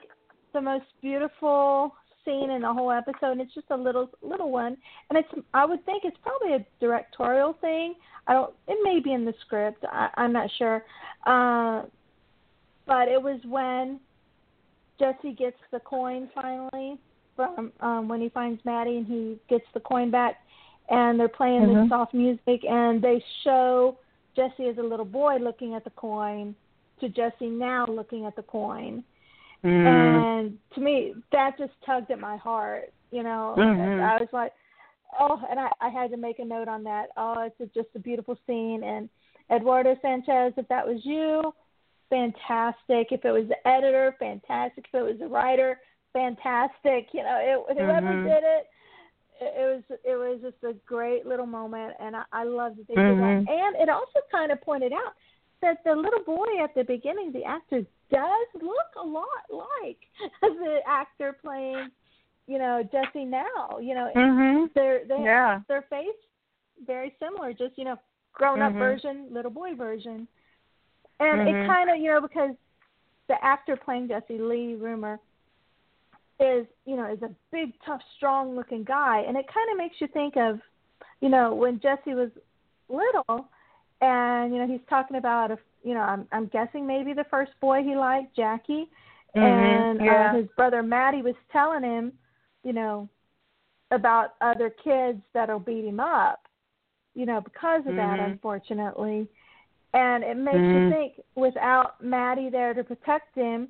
[SPEAKER 5] the most beautiful scene in the whole episode, and it's just a little little one, and it's I would think it's probably a directorial thing. I don't. It may be in the script. I, I'm not sure. Uh, but it was when Jesse gets the coin finally from um, when he finds Maddie and he gets the coin back, and they're playing
[SPEAKER 4] Mhm.
[SPEAKER 5] this soft music, and they show Jesse as a little boy looking at the coin to Jesse now looking at the coin.
[SPEAKER 4] Mm.
[SPEAKER 5] And to me, that just tugged at my heart. You know,
[SPEAKER 4] Mhm.
[SPEAKER 5] And I was like, oh, and I, I had to make a note on that. Oh, it's a, just a beautiful scene. And Eduardo Sanchez, if that was you, fantastic. If it was the editor, fantastic. If it was the writer, fantastic. You know, it, whoever
[SPEAKER 4] Mhm.
[SPEAKER 5] did it, it was it was just a great little moment, and I, I love that they did
[SPEAKER 4] Mhm.
[SPEAKER 5] that. And it also kind of pointed out that the little boy at the beginning, the actor, does look a lot like the actor playing, you know, Jesse now. You know,
[SPEAKER 4] Mhm.
[SPEAKER 5] their their
[SPEAKER 4] Yeah.
[SPEAKER 5] their face very similar, just you know, grown up
[SPEAKER 4] Mhm.
[SPEAKER 5] version, little boy version. And
[SPEAKER 4] Mhm.
[SPEAKER 5] it kind of, you know, because the actor playing Jesse Lee Rumohr is, you know, is a big, tough, strong looking guy, and it kind of makes you think of, you know, when Jesse was little, and you know, he's talking about, a, you know, I'm, I'm guessing maybe the first boy he liked, Jackie,
[SPEAKER 4] Mhm,
[SPEAKER 5] and
[SPEAKER 4] yeah.
[SPEAKER 5] uh, his brother Matty was telling him, you know, about other kids that'll beat him up, you know, because of that,
[SPEAKER 4] Mhm.
[SPEAKER 5] unfortunately. And it makes
[SPEAKER 4] Mhm.
[SPEAKER 5] you think, without Maddie there to protect him,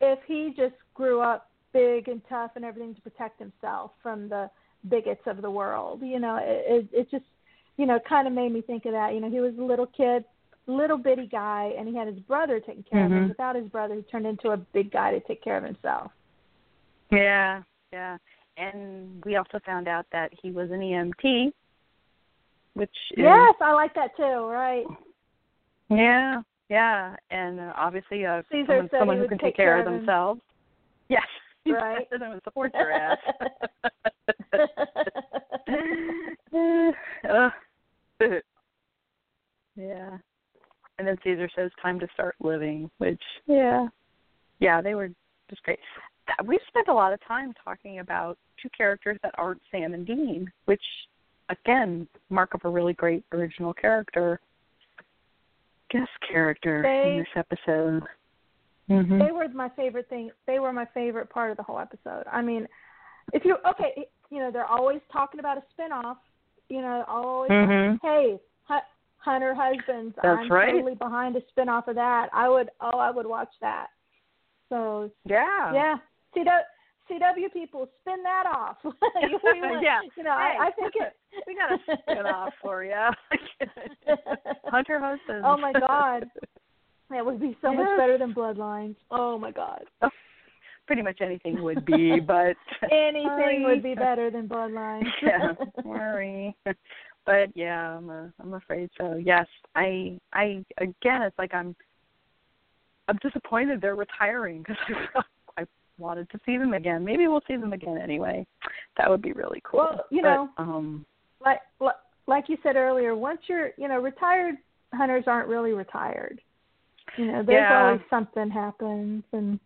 [SPEAKER 5] if he just grew up big and tough and everything to protect himself from the bigots of the world, you know, it it, it just, you know, kind of made me think of that. You know, he was a little kid, little bitty guy, and he had his brother taking care of him.
[SPEAKER 4] Mhm.
[SPEAKER 5] Without his brother, he turned into a big guy to take care of himself.
[SPEAKER 4] Yeah, yeah. And we also found out that he was an EMT, which is
[SPEAKER 5] Yes, I like that too. Right.
[SPEAKER 4] Yeah, yeah, and uh, obviously uh,
[SPEAKER 5] Cesar
[SPEAKER 4] someone,
[SPEAKER 5] said
[SPEAKER 4] someone
[SPEAKER 5] he
[SPEAKER 4] who can
[SPEAKER 5] take
[SPEAKER 4] care
[SPEAKER 5] care
[SPEAKER 4] of themselves. Yes,
[SPEAKER 5] Right.
[SPEAKER 4] and support your ass. Yeah. And then Cesar says time to start living, which yeah. Yeah, they were just great. We've spent a lot of time talking about two characters that aren't Sam and Dean, which again mark up a really great original character guest character
[SPEAKER 5] They-
[SPEAKER 4] in this episode. Mm-hmm.
[SPEAKER 5] they were my favorite thing. They were my favorite part of the whole episode. I mean, if you okay, you know, they're always talking about a spinoff. You know, always
[SPEAKER 4] Mhm.
[SPEAKER 5] hey, Hu- Hunter Husbands.
[SPEAKER 4] That's
[SPEAKER 5] I'm
[SPEAKER 4] right.
[SPEAKER 5] totally behind a spinoff of that. I would. Oh, I would watch that. So
[SPEAKER 4] Yeah.
[SPEAKER 5] yeah, CW, CW people, spin that off. We want-
[SPEAKER 4] Yeah.
[SPEAKER 5] You know, I, I think it.
[SPEAKER 4] we got a spin off for you. Hunter Husbands.
[SPEAKER 5] Oh my God. That would be so much better than Bloodlines. Oh my God.
[SPEAKER 4] Oh, pretty much anything would be, but
[SPEAKER 5] Anything would be better than Bloodlines.
[SPEAKER 4] yeah, worry. but yeah, I'm a, I'm afraid so. Yes, I I again, it's like I'm I'm disappointed they're retiring because I wanted to see them again. Maybe we'll see them again anyway. That would be really cool.
[SPEAKER 5] Well, you
[SPEAKER 4] but,
[SPEAKER 5] know,
[SPEAKER 4] um,
[SPEAKER 5] like like you said earlier, once you're you know retired hunters aren't really retired. You know, there's
[SPEAKER 4] Yeah.
[SPEAKER 5] always something happens, and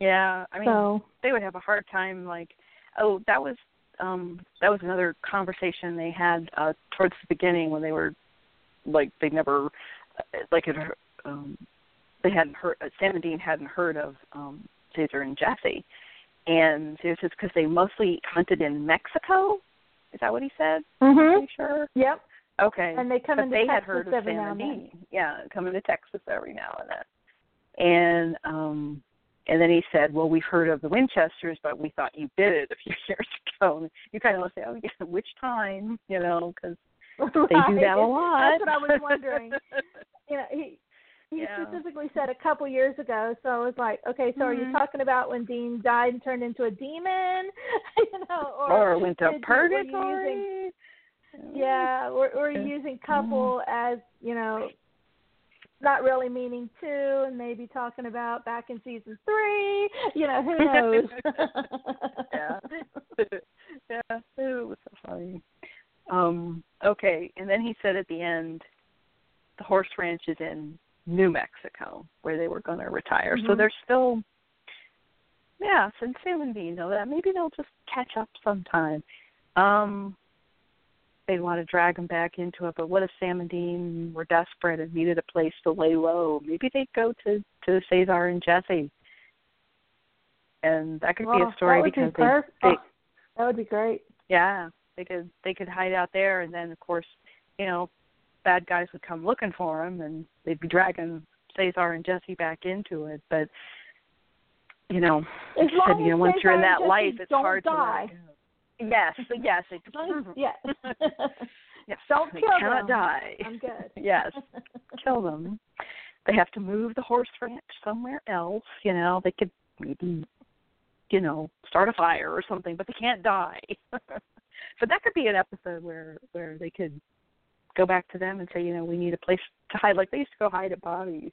[SPEAKER 4] yeah, I mean,
[SPEAKER 5] so
[SPEAKER 4] they would have a hard time like oh that was um that was another conversation they had uh towards the beginning when they were like they never uh, like it um they hadn't heard uh, Sam and Dean hadn't heard of um Cesar and Jesse and it was just because they mostly hunted in Mexico is that what he said
[SPEAKER 5] mhm.
[SPEAKER 4] Pretty sure
[SPEAKER 5] Yep.
[SPEAKER 4] okay
[SPEAKER 5] And they come
[SPEAKER 4] but
[SPEAKER 5] into
[SPEAKER 4] they
[SPEAKER 5] Texas
[SPEAKER 4] had heard of
[SPEAKER 5] every now
[SPEAKER 4] and
[SPEAKER 5] then.
[SPEAKER 4] Yeah coming to Texas every now and then and um and then he said, "Well, we've heard of the Winchesters, but we thought you did it a few years ago." And you kind of say, "Oh, yeah, which time?" You know, because they do that a lot.
[SPEAKER 5] That's what I was wondering. You know, he he
[SPEAKER 4] Yeah.
[SPEAKER 5] specifically said a couple years ago, so I was like, okay, so are you
[SPEAKER 4] Mhm.
[SPEAKER 5] talking about when Dean died and turned into a demon? you know, or,
[SPEAKER 4] or went to
[SPEAKER 5] you- were using-
[SPEAKER 4] purgatory.
[SPEAKER 5] Yeah, we're, using couple as you know, not really meaning two, and maybe talking about back in season three. You know, who knows?
[SPEAKER 4] yeah. yeah. It was so funny. Um, okay, and then he said at the end, the horse ranch is in New Mexico, where they were going to retire. So
[SPEAKER 5] Mhm.
[SPEAKER 4] they're still, yeah. Since Sam and Dean know that, maybe they'll just catch up sometime. Um, they'd want to drag them back into it, but what if Sam and Dean were desperate and needed a place to lay low? Maybe they'd go to to Cesar and Jesse, and that could be a story
[SPEAKER 5] that would
[SPEAKER 4] because
[SPEAKER 5] be
[SPEAKER 4] they, they
[SPEAKER 5] oh, that would be great.
[SPEAKER 4] yeah they could they could hide out there and then of course you know bad guys would come looking for him, and they'd be dragging Cesar and Jesse back into it but you know
[SPEAKER 5] As
[SPEAKER 4] like I
[SPEAKER 5] long
[SPEAKER 4] said, you know once you're in that life it's hard
[SPEAKER 5] die.
[SPEAKER 4] to go. yes yes it,
[SPEAKER 5] As long as- yes.
[SPEAKER 4] yes
[SPEAKER 5] Don't
[SPEAKER 4] they
[SPEAKER 5] kill
[SPEAKER 4] cannot
[SPEAKER 5] them.
[SPEAKER 4] die
[SPEAKER 5] I'm good.
[SPEAKER 4] yes kill them they have to move the horse ranch somewhere else you know they could maybe you know start a fire or something but they can't die but that could be an episode where where they could go back to them and say you know we need a place to hide. Like they used to go hide at bobby's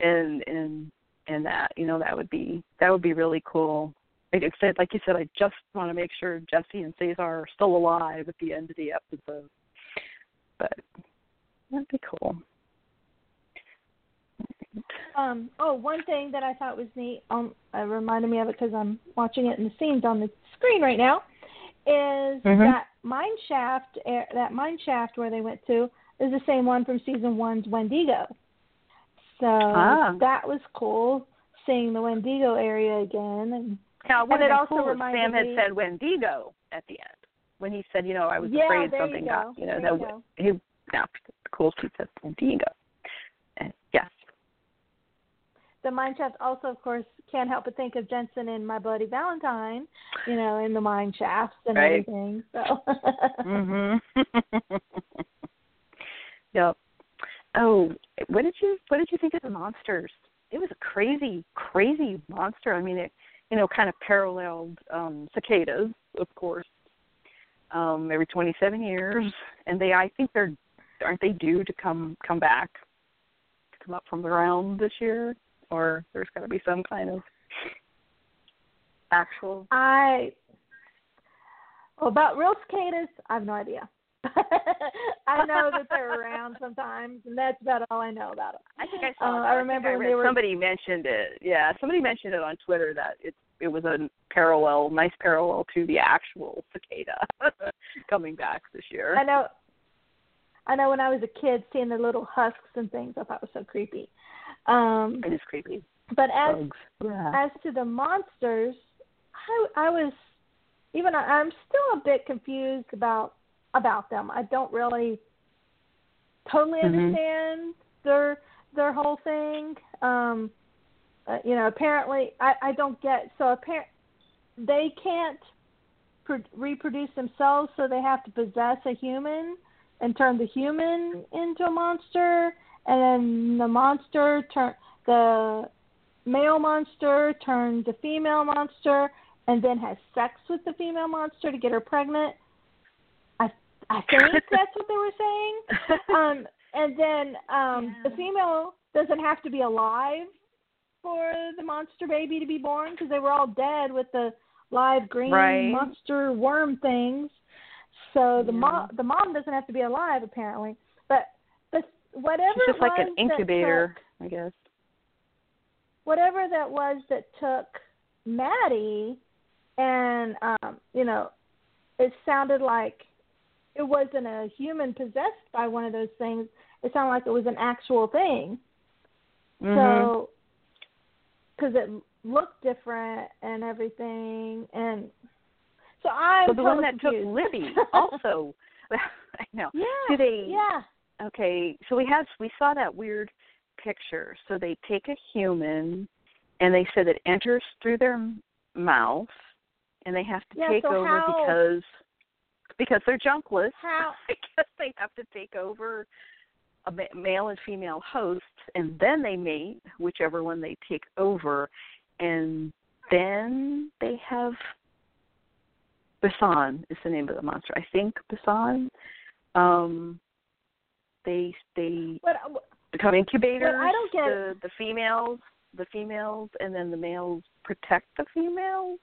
[SPEAKER 4] and and and that you know that would be that would be really cool. Like I said like you said i just want to make sure jesse and cesar are still alive at the end of the episode. But that'd be cool.
[SPEAKER 5] Um, oh, one thing that I thought was neat, um, uh, reminded me of it because I'm watching it in the scenes on the screen right now, is
[SPEAKER 4] Mhm.
[SPEAKER 5] that mine shaft, uh, that mine shaft where they went to is the same one from season one's Wendigo. So
[SPEAKER 4] Ah.
[SPEAKER 5] that was cool, seeing the Wendigo area again, and
[SPEAKER 4] Now, would
[SPEAKER 5] it also
[SPEAKER 4] cool if
[SPEAKER 5] reminded
[SPEAKER 4] Sam had
[SPEAKER 5] me-
[SPEAKER 4] said Wendigo at the end when he said, you know, I was
[SPEAKER 5] yeah,
[SPEAKER 4] afraid something
[SPEAKER 5] you
[SPEAKER 4] got,
[SPEAKER 5] go.
[SPEAKER 4] you know,
[SPEAKER 5] there
[SPEAKER 4] that
[SPEAKER 5] you
[SPEAKER 4] he now cool he said Wendigo. And yes,
[SPEAKER 5] The mine shaft also, of course, can't help but think of Jensen and My Bloody Valentine, you know, in the mine shafts and
[SPEAKER 4] Right.
[SPEAKER 5] everything. So.
[SPEAKER 4] mhm. yep. Oh, what did you what did you think of the monsters? It was a crazy, crazy monster. I mean, it you know kind of paralleled um cicadas, of course, um, every 27 years, and they I think they're aren't they due to come come back, to come up from the ground this year, or there's got to be some kind of actual.
[SPEAKER 5] I well, about real cicadas, I have no idea. I know that they're around sometimes, and that's about all I know about them.
[SPEAKER 4] I think I saw.
[SPEAKER 5] Uh. I remember
[SPEAKER 4] read-
[SPEAKER 5] they were-
[SPEAKER 4] somebody mentioned it. Yeah, somebody mentioned it on Twitter that it it was a parallel, nice parallel to the actual cicada coming back this year.
[SPEAKER 5] I know. I know when I was a kid, seeing the little husks and things, I thought was so creepy. Um,
[SPEAKER 4] It is creepy.
[SPEAKER 5] but as
[SPEAKER 4] Yeah.
[SPEAKER 5] as to the monsters, I I was even I'm still a bit confused about about them. I don't really totally
[SPEAKER 4] Mhm.
[SPEAKER 5] understand their their whole thing. Um, uh, you know, apparently I I don't get so apparent they can't pr- reproduce themselves, so they have to possess a human and turn the human into a monster, and then the monster turn the male monster turns a female monster and then has sex with the female monster to get her pregnant. I I think that's what they were saying. Um, and then um, the female doesn't have to be alive for the monster baby to be born because they were all dead with the live green
[SPEAKER 4] Right.
[SPEAKER 5] monster worm things. So the
[SPEAKER 4] Yeah.
[SPEAKER 5] mom the mom doesn't have to be alive apparently. Whatever
[SPEAKER 4] It's just like an incubator,
[SPEAKER 5] took-
[SPEAKER 4] I guess.
[SPEAKER 5] whatever that was that took Maddie and um, you know, it sounded like it wasn't a human possessed by one of those things. It sounded like it was an actual thing.
[SPEAKER 4] Mhm.
[SPEAKER 5] So, because it looked different and everything, and so I'm
[SPEAKER 4] Well, the one that took. Libby also. I know.
[SPEAKER 5] yeah.
[SPEAKER 4] Do they-
[SPEAKER 5] Yeah.
[SPEAKER 4] Okay, so we had we saw that weird picture. So they take a human, and they said it enters through their mouth, and they have to
[SPEAKER 5] Yeah,
[SPEAKER 4] take
[SPEAKER 5] so
[SPEAKER 4] over
[SPEAKER 5] how-
[SPEAKER 4] because because they're junkless.
[SPEAKER 5] How?
[SPEAKER 4] I guess they have to take over a male and female hosts, and then they mate, whichever one they take over, and then they have Basan is the name of the monster. I think Basan. Um, they they
[SPEAKER 5] But
[SPEAKER 4] become incubators.
[SPEAKER 5] I don't get-
[SPEAKER 4] the the females, the females, and then the males protect the females.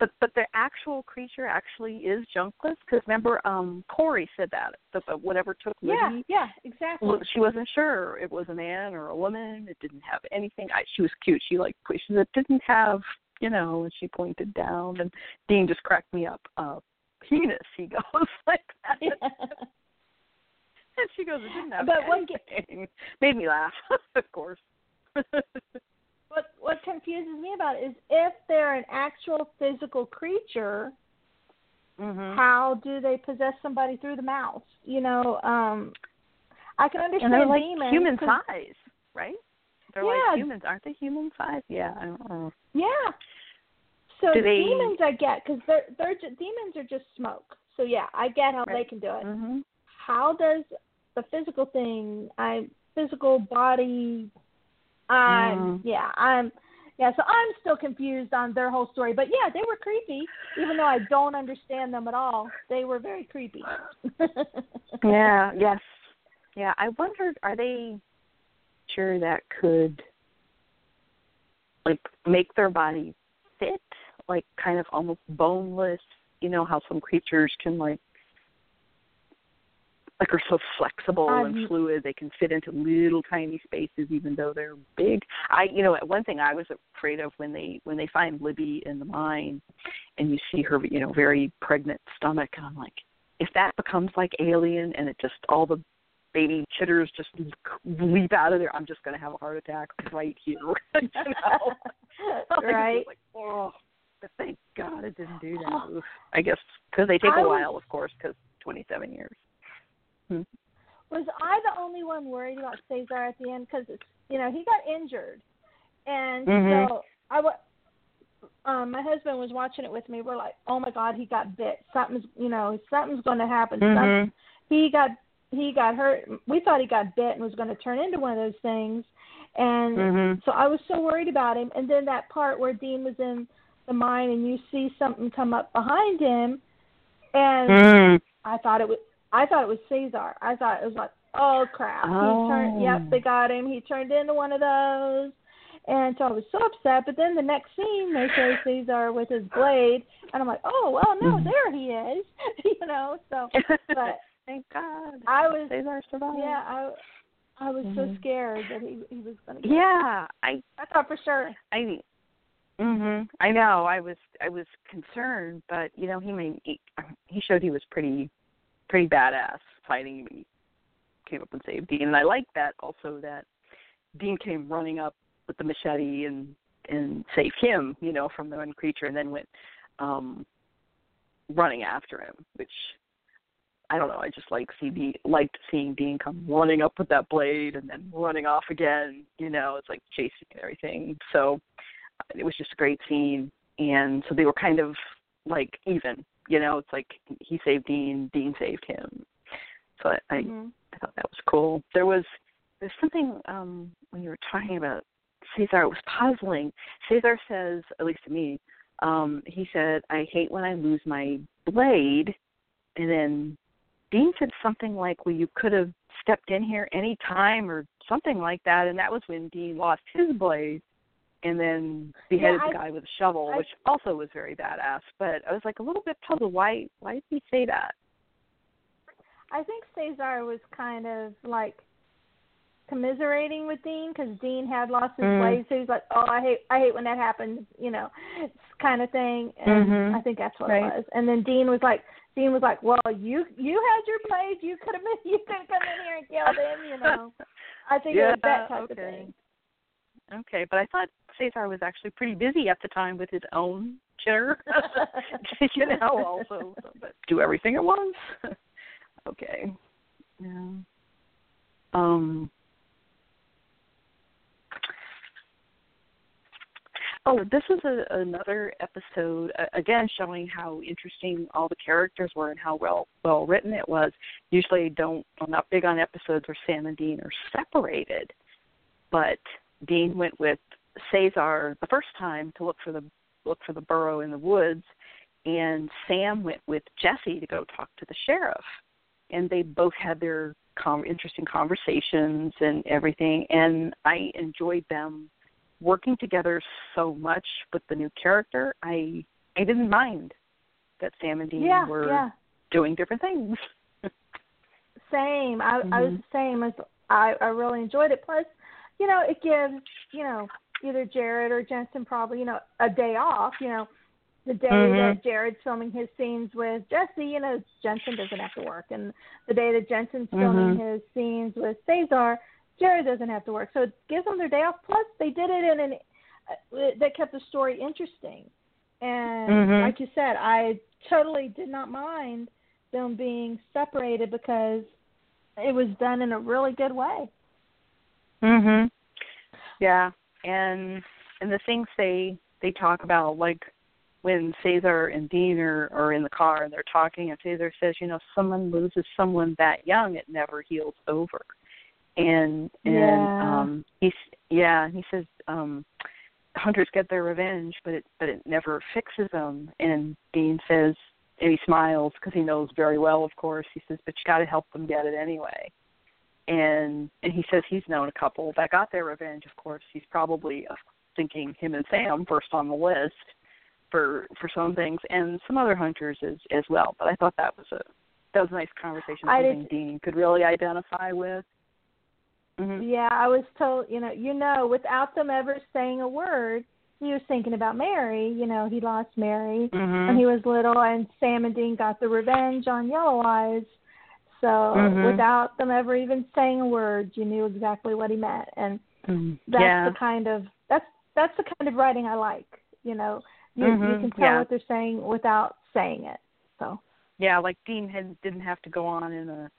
[SPEAKER 4] But but the actual creature actually is junkless because remember, um, Corey said that that the- whatever took
[SPEAKER 5] yeah,
[SPEAKER 4] Libby,
[SPEAKER 5] yeah, exactly.
[SPEAKER 4] well, she wasn't sure it was a man or a woman. It didn't have anything. I, she was cute. She like she said it didn't have you know, and she pointed down, and Dean just cracked me up. Uh, penis, he goes like that. And she goes, it didn't have
[SPEAKER 5] But what
[SPEAKER 4] anything. Made me laugh, of course.
[SPEAKER 5] what what confuses me about it is if they're an actual physical creature,
[SPEAKER 4] hmm
[SPEAKER 5] how do they possess somebody through the mouth? You know, um I can understand
[SPEAKER 4] And they're like
[SPEAKER 5] demons.
[SPEAKER 4] human size, right? They're
[SPEAKER 5] Yeah.
[SPEAKER 4] like humans, aren't they? Human size? Yeah, I don't know.
[SPEAKER 5] Yeah. So
[SPEAKER 4] Do they-
[SPEAKER 5] demons I get because they're they're demons are just smoke. So yeah, I get how they can do it.
[SPEAKER 4] hmm
[SPEAKER 5] How does the physical thing? I physical body. I'm
[SPEAKER 4] Mm.
[SPEAKER 5] yeah I'm yeah. So I'm still confused on their whole story. But yeah, they were creepy, even though I don't understand them at all. They were very creepy.
[SPEAKER 4] Yeah. Yes. Yeah. I wondered, are they sure that could like make their body fit, like kind of almost boneless? You know how some creatures can like like are so flexible
[SPEAKER 5] Um,
[SPEAKER 4] and fluid they can fit into little tiny spaces even though they're big. I you know one thing i was afraid of when they when they find libby in the mine and you see her you know very pregnant stomach and i'm like if that becomes like alien and it just all the baby chitters just leap out of there i'm just going to have a heart attack right here you know?
[SPEAKER 5] Right.
[SPEAKER 4] like, oh but thank god it didn't do that. Oof. i guess because they take
[SPEAKER 5] I
[SPEAKER 4] a while of course because 27 years
[SPEAKER 5] Was I the only one worried about Cesar at the end? Because you know he got injured, and
[SPEAKER 4] Mhm.
[SPEAKER 5] so I Um, my husband was watching it with me. We're like, "Oh my God, he got bit! Something's, you know, something's going to happen."
[SPEAKER 4] Mm-hmm.
[SPEAKER 5] He got he got hurt. We thought he got bit and was going to turn into one of those things, and
[SPEAKER 4] Mm-hmm.
[SPEAKER 5] so I was so worried about him. And then that part where Dean was in the mine and you see something come up behind him, and
[SPEAKER 4] Mm.
[SPEAKER 5] I thought it was I thought it was Cesar. I thought it was like, oh crap. He turned
[SPEAKER 4] Oh.
[SPEAKER 5] yep, they got him. He turned into one of those. And so I was so upset, but then the next scene they show Cesar with his blade and I'm like, Oh well no,
[SPEAKER 4] Mhm.
[SPEAKER 5] there he is you know, so but
[SPEAKER 4] Thank God.
[SPEAKER 5] I was
[SPEAKER 4] Cesar survived.
[SPEAKER 5] yeah, I I was so
[SPEAKER 4] Mhm.
[SPEAKER 5] scared that he he was gonna get
[SPEAKER 4] Yeah, I
[SPEAKER 5] I thought for sure.
[SPEAKER 4] I mhm. I know. I was I was concerned, but you know, he made he, he showed he was pretty pretty badass fighting. He came up and saved Dean, and I like that also that Dean came running up with the machete and and saved him, you know, from the one creature, and then went um running after him, which I don't know. I just like see Dean, liked seeing Dean come running up with that blade and then running off again. You know, it's like chasing and everything. So it was just a great scene, and so they were kind of like even. You know, it's like he saved Dean, Dean saved him. So I, I,
[SPEAKER 5] Mhm.
[SPEAKER 4] I thought that was cool. There was there's something um when you were talking about Cesar, it was puzzling. Cesar says, at least to me, um, he said, I hate when I lose my blade and then Dean said something like, "Well, you could have stepped in here any time," or something like that, and that was when Dean lost his blade and then beheaded
[SPEAKER 5] Yeah, I-
[SPEAKER 4] the guy with a shovel,
[SPEAKER 5] I-
[SPEAKER 4] which also was very badass. But I was like a little bit puzzled. Why? Why did he say that?
[SPEAKER 5] I think Cesar was kind of like commiserating with Dean because Dean had lost his
[SPEAKER 4] Mm.
[SPEAKER 5] blade, so he's like, "Oh, I hate, I hate when that happens," you know, kind of thing. And
[SPEAKER 4] Mhm.
[SPEAKER 5] I think that's what
[SPEAKER 4] Right.
[SPEAKER 5] it was. And then Dean was like, Dean was like, "Well, you, you had your blade. You could have, been, you could have come in here and killed him," you know. I think it was that type
[SPEAKER 4] okay.
[SPEAKER 5] of thing.
[SPEAKER 4] Okay, but I thought Cesar was actually pretty busy at the time with his own dinner. you know, also, but do everything at once. okay. Yeah. Um. Oh, this was a, another episode uh, again showing how interesting all the characters were and how well well written it was. Usually, don't I'm not big on episodes where Sam and Dean are separated, but Dean went with Cesar the first time to look for the look for the burrow in the woods, and Sam went with Jesse to go talk to the sheriff, and they both had their com- interesting conversations and everything, and I enjoyed them working together so much with the new character. I I didn't mind that Sam and Dean
[SPEAKER 5] yeah,
[SPEAKER 4] were
[SPEAKER 5] yeah.
[SPEAKER 4] doing different things.
[SPEAKER 5] Same. I, I was
[SPEAKER 4] Mhm.
[SPEAKER 5] the same as I, I really enjoyed it. Plus, you know, it gives, you know, either Jared or Jensen probably, you know, a day off, you know, the day
[SPEAKER 4] Mhm.
[SPEAKER 5] that Jared's filming his scenes with Jesse, you know, Jensen doesn't have to work. And the day that Jensen's filming
[SPEAKER 4] Mhm.
[SPEAKER 5] his scenes with Cesar, Jared doesn't have to work. So it gives them their day off. Plus, they did it in an, uh, that kept the story interesting. And
[SPEAKER 4] Mhm.
[SPEAKER 5] like you said, I totally did not mind them being separated because it was done in a really good way.
[SPEAKER 4] Mhm. Yeah, and and the things they they talk about, like when Cesar and Dean are, are in the car and they're talking, and Cesar says, you know, someone loses someone that young, it never heals over. And and
[SPEAKER 5] Yeah.
[SPEAKER 4] um he's yeah, he says um hunters get their revenge, but it but it never fixes them. And Dean says, and he smiles because he knows very well, of course. He says, but you got to help them get it anyway and and he says he's known a couple that got their revenge. Of course, he's probably uh, thinking him and Sam first on the list for for some things, and some other hunters as as well. But I thought that was a that was a nice conversation.
[SPEAKER 5] I
[SPEAKER 4] Something Dean could really identify with. Mm-hmm.
[SPEAKER 5] Yeah, I was told, you know, you know, without them ever saying a word, he was thinking about Mary. You know, he lost Mary
[SPEAKER 4] Mm-hmm.
[SPEAKER 5] when he was little, and Sam and Dean got the revenge on Yellow Eyes. So
[SPEAKER 4] Mhm.
[SPEAKER 5] without them ever even saying a word, you knew exactly what he meant, and
[SPEAKER 4] mm
[SPEAKER 5] that's
[SPEAKER 4] yeah.
[SPEAKER 5] the kind of that's that's the kind of writing I like. You know, you you
[SPEAKER 4] Mhm,
[SPEAKER 5] can tell
[SPEAKER 4] yeah.
[SPEAKER 5] what they're saying without saying it. So
[SPEAKER 4] yeah, like Dean had didn't have to go on in a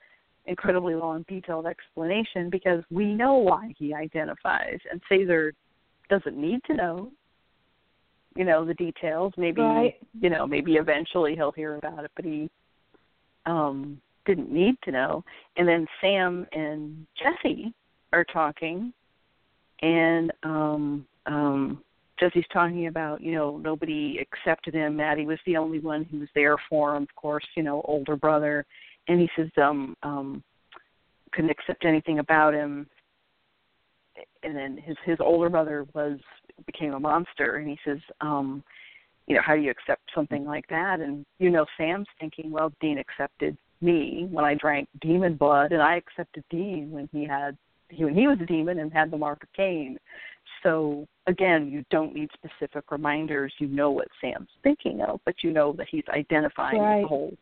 [SPEAKER 4] incredibly long, detailed explanation because we know why he identifies, and Cesar doesn't need to know. You know the details. Maybe
[SPEAKER 5] Right.
[SPEAKER 4] you know maybe eventually he'll hear about it, but he um didn't need to know. And then Sam and Jesse are talking, and um um Jesse's talking about, you know, nobody accepted him. Maddie was the only one who was there for him, of course, you know, older brother. And he says, um, um, couldn't accept anything about him. And then his his older brother was became a monster and he says, um, you know, how do you accept something like that? And you know, Sam's thinking, well, Dean accepted me when I drank demon blood and I accepted Dean when he had he when he was a demon and had the mark of Cain. So again, you don't need specific reminders. You know what Sam's thinking of, but you know that he's identifying
[SPEAKER 5] Right.
[SPEAKER 4] the whole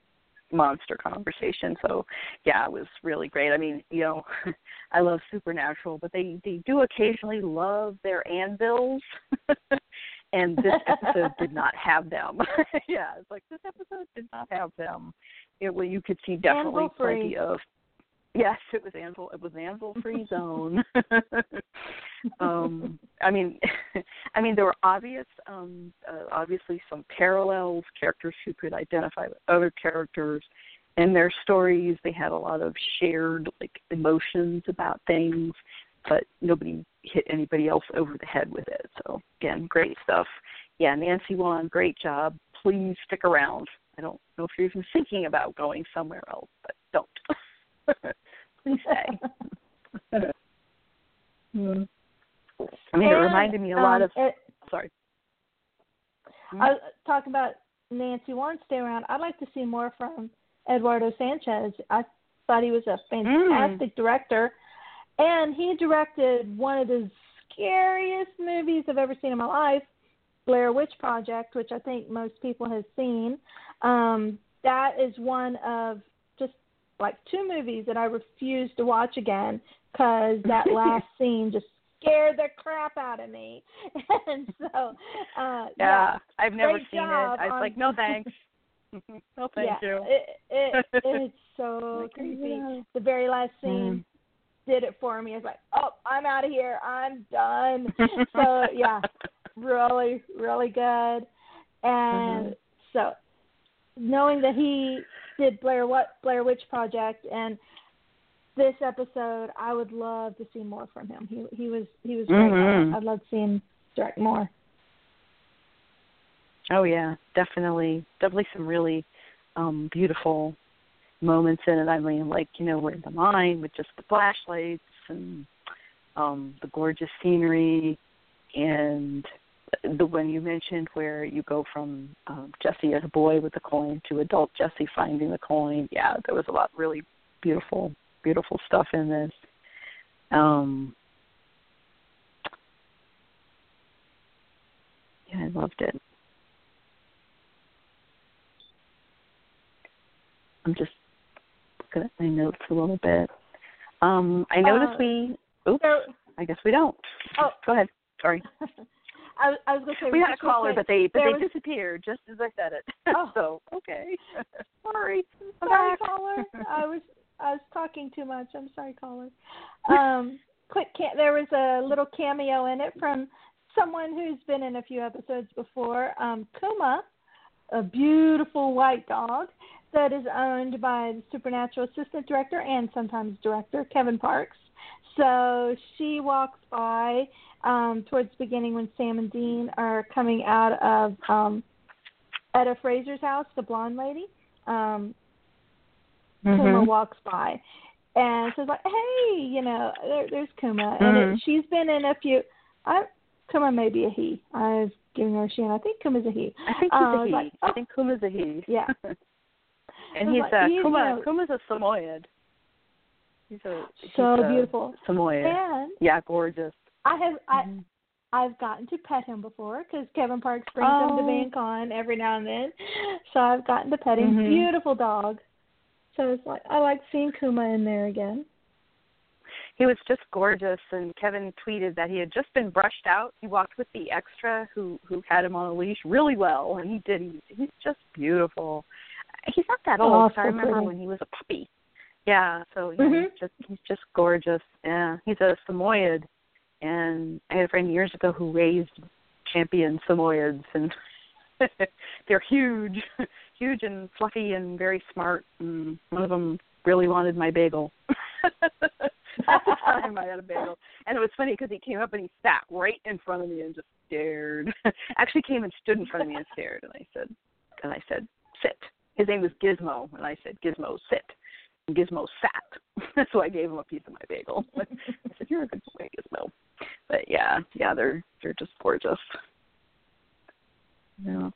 [SPEAKER 4] monster conversation. So yeah, it was really great. I mean, you know, I love Supernatural, but they they do occasionally love their anvils. and this episode did not have them. yeah, it's like this episode did not have them. It well, you could see definitely plenty of Yes, it was anvil. It was anvil free zone. um, I mean, I mean, there were obvious, um, uh, obviously some parallels. Characters who could identify with other characters in their stories. They had a lot of shared like emotions about things, but nobody hit anybody else over the head with it. So again, great stuff. Yeah, Nancy Won, great job. Please stick around. I don't know if you're even thinking about going somewhere else, but don't. Please stay.
[SPEAKER 5] Hmm.
[SPEAKER 4] I mean, it reminded me a lot
[SPEAKER 5] um,
[SPEAKER 4] of.
[SPEAKER 5] it-
[SPEAKER 4] Sorry.
[SPEAKER 5] I talking about Nancy wants stay around. I'd like to see more from Eduardo Sanchez. I thought he was a fantastic director, and he directed one of the scariest movies I've ever seen in my life, Blair Witch Project, which I think most people have seen. Um, that is one of just like two movies that I refuse to watch again because that last scene just scared the crap out of me. and so, uh,
[SPEAKER 4] Yeah, I've never
[SPEAKER 5] Great
[SPEAKER 4] seen it. I was
[SPEAKER 5] on-
[SPEAKER 4] like, no thanks. no, thank
[SPEAKER 5] yeah,
[SPEAKER 4] you.
[SPEAKER 5] It, it, it's so creepy.
[SPEAKER 4] yeah.
[SPEAKER 5] The very last scene
[SPEAKER 4] Mm.
[SPEAKER 5] Did it for me. It's like, oh, I'm out of here. I'm done. so yeah, really, really good. And
[SPEAKER 4] Mhm.
[SPEAKER 5] so knowing that he did Blair what Blair Witch Project and this episode, I would love to see more from him. He he was he was great.
[SPEAKER 4] Mhm.
[SPEAKER 5] I'd love to see him direct more.
[SPEAKER 4] Oh yeah, definitely, definitely some really um beautiful moments in it. I mean, like you know, we're in the mine with just the flashlights and um the gorgeous scenery, and the one you mentioned where you go from um, Jesse as a boy with the coin to adult Jesse finding the coin. Yeah, there was a lot really beautiful, beautiful stuff in this. Um, yeah, I loved it. I'm just at my notes a little bit. Um, I noticed
[SPEAKER 5] Uh,
[SPEAKER 4] we. Oops,
[SPEAKER 5] So
[SPEAKER 4] I guess we don't.
[SPEAKER 5] Oh.
[SPEAKER 4] Go ahead. Sorry.
[SPEAKER 5] I, was- I was going to say
[SPEAKER 4] We had a caller, but they but they
[SPEAKER 5] was-
[SPEAKER 4] disappeared just as I said it.
[SPEAKER 5] Oh.
[SPEAKER 4] so okay. Sorry. I'm
[SPEAKER 5] sorry,
[SPEAKER 4] back.
[SPEAKER 5] caller. I was I was talking too much. I'm sorry, caller. Um, quick, ca- there was a little cameo in it from someone who's been in a few episodes before. Um, Kuma, a beautiful white dog that is owned by the Supernatural assistant director and sometimes director Kevin Parks. So she walks by um, towards the beginning when Sam and Dean are coming out of um, Etta Fraser's house, the blonde lady. Um, Kuma
[SPEAKER 4] Mhm.
[SPEAKER 5] walks by, and so like, hey, you know, there, there's Kuma, and
[SPEAKER 4] Mhm.
[SPEAKER 5] it, she's been in a few. I Kuma may be a he. I've given her a she, and I think Kuma's a he.
[SPEAKER 4] I think he's
[SPEAKER 5] Uh,
[SPEAKER 4] a he.
[SPEAKER 5] like,
[SPEAKER 4] I
[SPEAKER 5] oh.
[SPEAKER 4] think Kuma's a he.
[SPEAKER 5] Yeah.
[SPEAKER 4] and he's uh,
[SPEAKER 5] you
[SPEAKER 4] Kuma.
[SPEAKER 5] know-
[SPEAKER 4] Kuma's a Samoyed. He's a
[SPEAKER 5] So
[SPEAKER 4] a
[SPEAKER 5] beautiful.
[SPEAKER 4] Samoyed.
[SPEAKER 5] And
[SPEAKER 4] Yeah, gorgeous.
[SPEAKER 5] I have I
[SPEAKER 4] Mhm.
[SPEAKER 5] I've gotten to pet him before because Kevin Parks brings him to
[SPEAKER 4] Oh.
[SPEAKER 5] VanCon every now and then, so I've gotten to pet him.
[SPEAKER 4] Mhm.
[SPEAKER 5] Beautiful dog. So it's like I like seeing Kuma in there again.
[SPEAKER 4] He was just gorgeous, and Kevin tweeted that he had just been brushed out. He walked with the extra who who had him on a leash really well, and he did. He, he's just beautiful. He's not that old.
[SPEAKER 5] Oh,
[SPEAKER 4] 'cause I remember
[SPEAKER 5] pretty.
[SPEAKER 4] when he was a puppy. Yeah, so yeah,
[SPEAKER 5] Mhm.
[SPEAKER 4] he's just he's just gorgeous. Yeah, he's a Samoyed, and I had a friend years ago who raised champion Samoyeds, and they're huge, huge and fluffy and very smart. And one of them really wanted my bagel. At the time, I had a bagel, and it was funny because he came up and he sat right in front of me and just stared. Actually, came and stood in front of me and stared, and I said, and I said, sit. His name was Gizmo, and I said, Gizmo, sit. And Gizmo sat. so I gave him a piece of my bagel. I said, "You're a good boy, Gizmo." But yeah, yeah, they're they're just gorgeous. Yeah.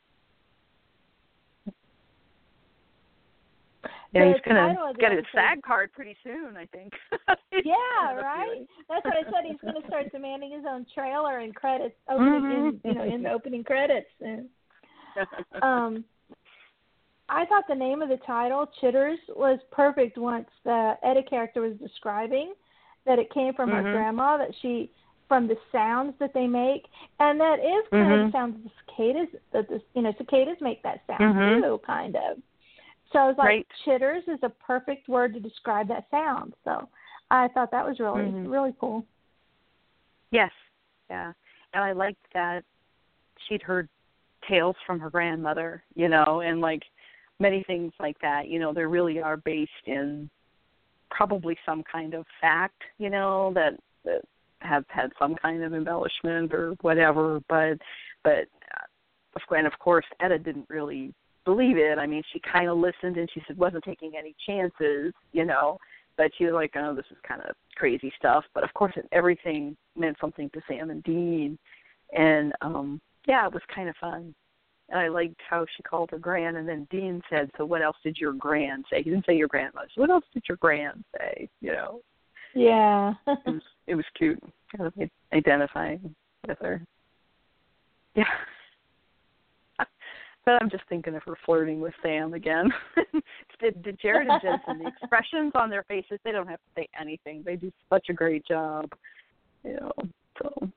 [SPEAKER 4] Yeah, he's gonna
[SPEAKER 5] title of the
[SPEAKER 4] get his SAG card pretty soon, I think.
[SPEAKER 5] Yeah, right. That's what I said. He's going to start demanding his own trailer and credits opening in you know in the opening credits. And, um, I thought the name of the title Chitters was perfect. Once the Etta character was describing that it came from her
[SPEAKER 4] Mhm.
[SPEAKER 5] grandma, that she from the sounds that they make, and that is kind of
[SPEAKER 4] Mhm.
[SPEAKER 5] the sounds the cicadas that the you know cicadas make that sound
[SPEAKER 4] Mhm.
[SPEAKER 5] too, kind of. So I was like,
[SPEAKER 4] Right.
[SPEAKER 5] chitters is a perfect word to describe that sound. So I thought that was really
[SPEAKER 4] Mhm.
[SPEAKER 5] really cool.
[SPEAKER 4] Yes, yeah, and I liked that she'd heard tales from her grandmother, you know, and like many things like that. You know, they really are based in probably some kind of fact, you know, that that have had some kind of embellishment or whatever. But but uh, of and of course, Etta didn't really believe it. I mean, she kind of listened and she said wasn't taking any chances, you know, but she was like, oh, this is kind of crazy stuff. But of course, everything meant something to Sam and Dean, and um yeah, it was kind of fun. And I liked how she called her grand, and then Dean said, "So what else did your grand say?" He didn't say your grandmother. So what else did your grand say? You know.
[SPEAKER 5] Yeah.
[SPEAKER 4] it was it was cute, kind of identifying with her. Yeah. But I'm just thinking of her flirting with Sam again. did, did Jared and Jensen, the expressions on their faces, they don't have to say anything. They do such a great job. You know, so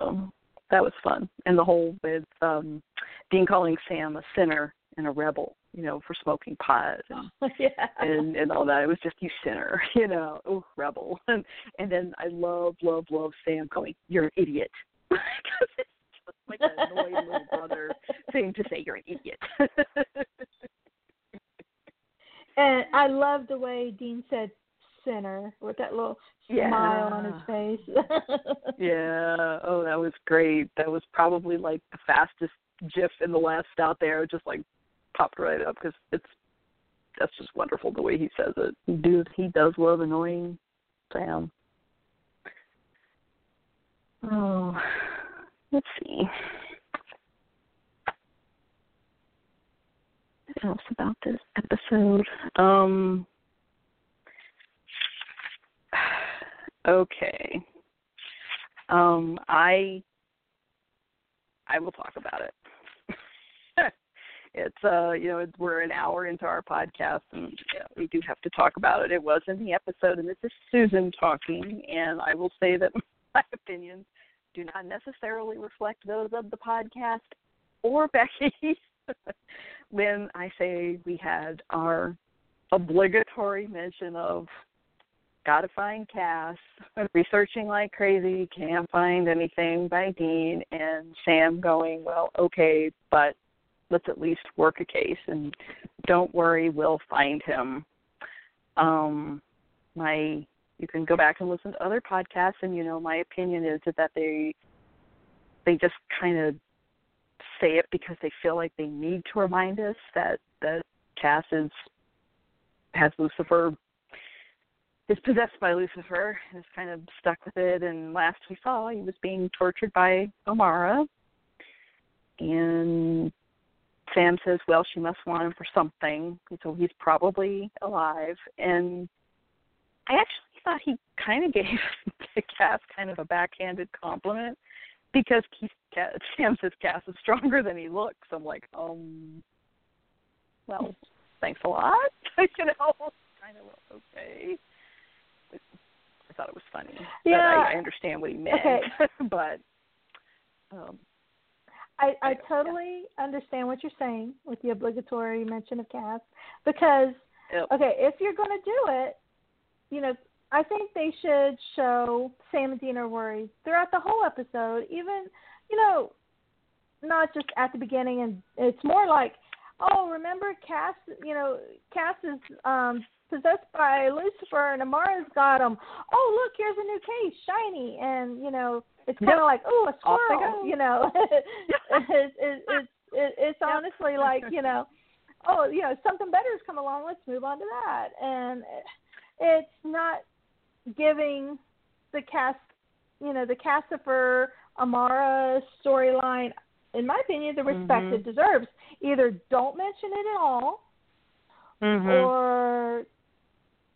[SPEAKER 4] um that was fun. And the whole with um Dean calling Sam a sinner and a rebel, you know, for smoking pot and
[SPEAKER 5] yeah.
[SPEAKER 4] and and all that. It was just you sinner, you know, oh rebel. And and then I love, love, love Sam going, You're an idiot. Because it's just like an annoying little brother thing to say you're an idiot.
[SPEAKER 5] and I love the way Dean said sinner with that little
[SPEAKER 4] Yeah.
[SPEAKER 5] smile on his face.
[SPEAKER 4] yeah. Oh, that was great. That was probably like the fastest GIF in the West out there. It just like popped right up because it's that's just wonderful the way he says it. Dude, he does love annoying Sam. Oh, let's see. What else about this episode? Um. Okay. Um, I I will talk about it. it's uh, you know, we're an hour into our podcast, and we do have to talk about it. It was in the episode, and this is Susan talking, and I will say that my opinions do not necessarily reflect those of the podcast or Becky. when I say we had our obligatory mention of gotta find Cass, researching like crazy, can't find anything by Dean, and Sam going, well, okay, but let's at least work a case, and don't worry, we'll find him. Um, my, you can go back and listen to other podcasts, and you know, my opinion is that they, they just kind of say it because they feel like they need to remind us that that Cass is has Lucifer is possessed by Lucifer and is kind of stuck with it. And last we saw, he was being tortured by Amara. And Sam says, well, she must want him for something, so he's probably alive. And I actually thought he kind of gave Cass kind of a backhanded compliment because Keith, Sam says Cass is stronger than he looks. I'm like, um, well, thanks a lot. you know, kind of okay. I thought it was funny.
[SPEAKER 5] Yeah.
[SPEAKER 4] I, I understand what he meant.
[SPEAKER 5] Okay.
[SPEAKER 4] but um
[SPEAKER 5] I, I
[SPEAKER 4] Yeah.
[SPEAKER 5] totally understand what you're saying with the obligatory mention of Cass because
[SPEAKER 4] Yep.
[SPEAKER 5] okay, if you're going to do it, you know, I think they should show Sam and Dean are worried throughout the whole episode, even you know, not just at the beginning. And it's more like, oh, remember Cass? You know, Cass is um possessed by Lucifer, and Amara's got him. Oh, look, here's a new case, shiny, and you know, it's kind of
[SPEAKER 4] Yep.
[SPEAKER 5] like, oh, a squirrel. You know, it's it's it's it, it's
[SPEAKER 4] Yep.
[SPEAKER 5] honestly like you know, oh, you know, something better has come along. Let's move on to that, and it's not giving the cast, you know, the Cassifer Amara storyline, in my opinion, the respect
[SPEAKER 4] Mhm.
[SPEAKER 5] it deserves. Either don't mention it at all,
[SPEAKER 4] mhm.
[SPEAKER 5] or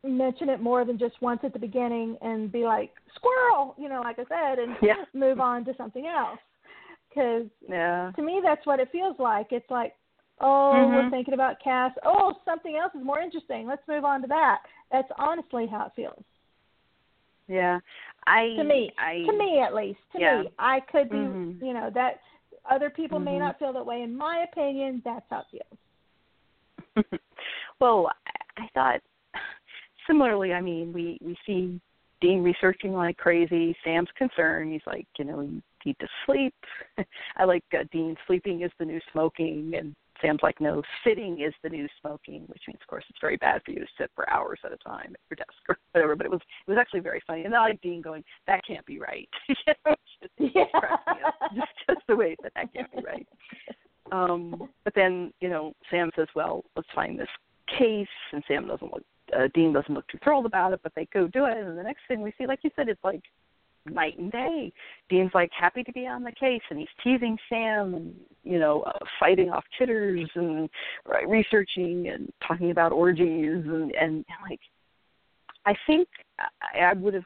[SPEAKER 5] mention it more than just once at the beginning and be like squirrel, you know, like I said, and
[SPEAKER 4] Yeah.
[SPEAKER 5] move on to something else. Because
[SPEAKER 4] yeah.
[SPEAKER 5] to me, that's what it feels like. It's like, oh, we're
[SPEAKER 4] Mhm.
[SPEAKER 5] thinking about Cass. Oh, something else is more interesting. Let's move on to that. That's honestly how it feels
[SPEAKER 4] Yeah. I
[SPEAKER 5] to me.
[SPEAKER 4] I
[SPEAKER 5] to me, at least. To
[SPEAKER 4] Yeah.
[SPEAKER 5] me, I could be,
[SPEAKER 4] Mhm.
[SPEAKER 5] you know, that other people may
[SPEAKER 4] Mhm.
[SPEAKER 5] not feel that way. In my opinion, that's how it feels.
[SPEAKER 4] well, I- I thought similarly. I mean, we we see Dean researching like crazy. Sam's concerned. He's like, you know, you need to sleep. I like uh, Dean sleeping is the new smoking, and Sam's like, no, sitting is the new smoking, which means, of course, it's very bad for you to sit for hours at a time at your desk or whatever. But it was it was actually very funny, and I like Dean going, that can't be right. you know, just,
[SPEAKER 5] Yeah.
[SPEAKER 4] cracked me up. just just the way that that can't be right. um, but then you know Sam says, "Well, let's find this case," and Sam doesn't look. Uh, Dean doesn't look too thrilled about it, but they go do it, and the next thing we see, like you said, it's like night and day. Dean's like happy to be on the case, and he's teasing Sam, and you know, uh, fighting off chitters and right, researching and talking about orgies, and and, and like, I think I, I would have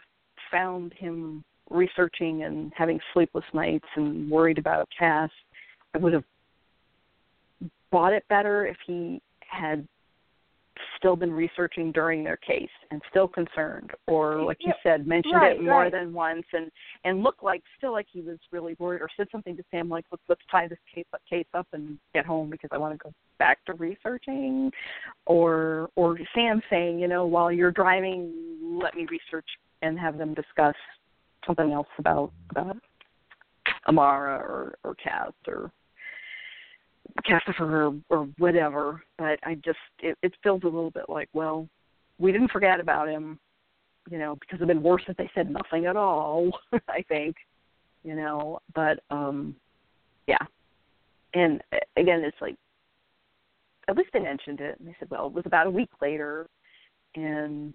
[SPEAKER 4] found him researching and having sleepless nights and worried about Cass. I would have bought it better if he had still been researching during their case and still concerned or like you said mentioned
[SPEAKER 5] right,
[SPEAKER 4] it more
[SPEAKER 5] right.
[SPEAKER 4] than once and and looked like still like he was really worried or said something to Sam like let's let's tie this case up, case up and get home because I want to go back to researching or or Sam saying you know while you're driving let me research and have them discuss something else about about Amara or or Cass or Cassifer or, or whatever. But I just it, it feels a little bit like well, we didn't forget about him, you know, because it'd been worse if they said nothing at all. I think, you know, but um, yeah. And uh, again, it's like at least they mentioned it, and they said, well, it was about a week later, and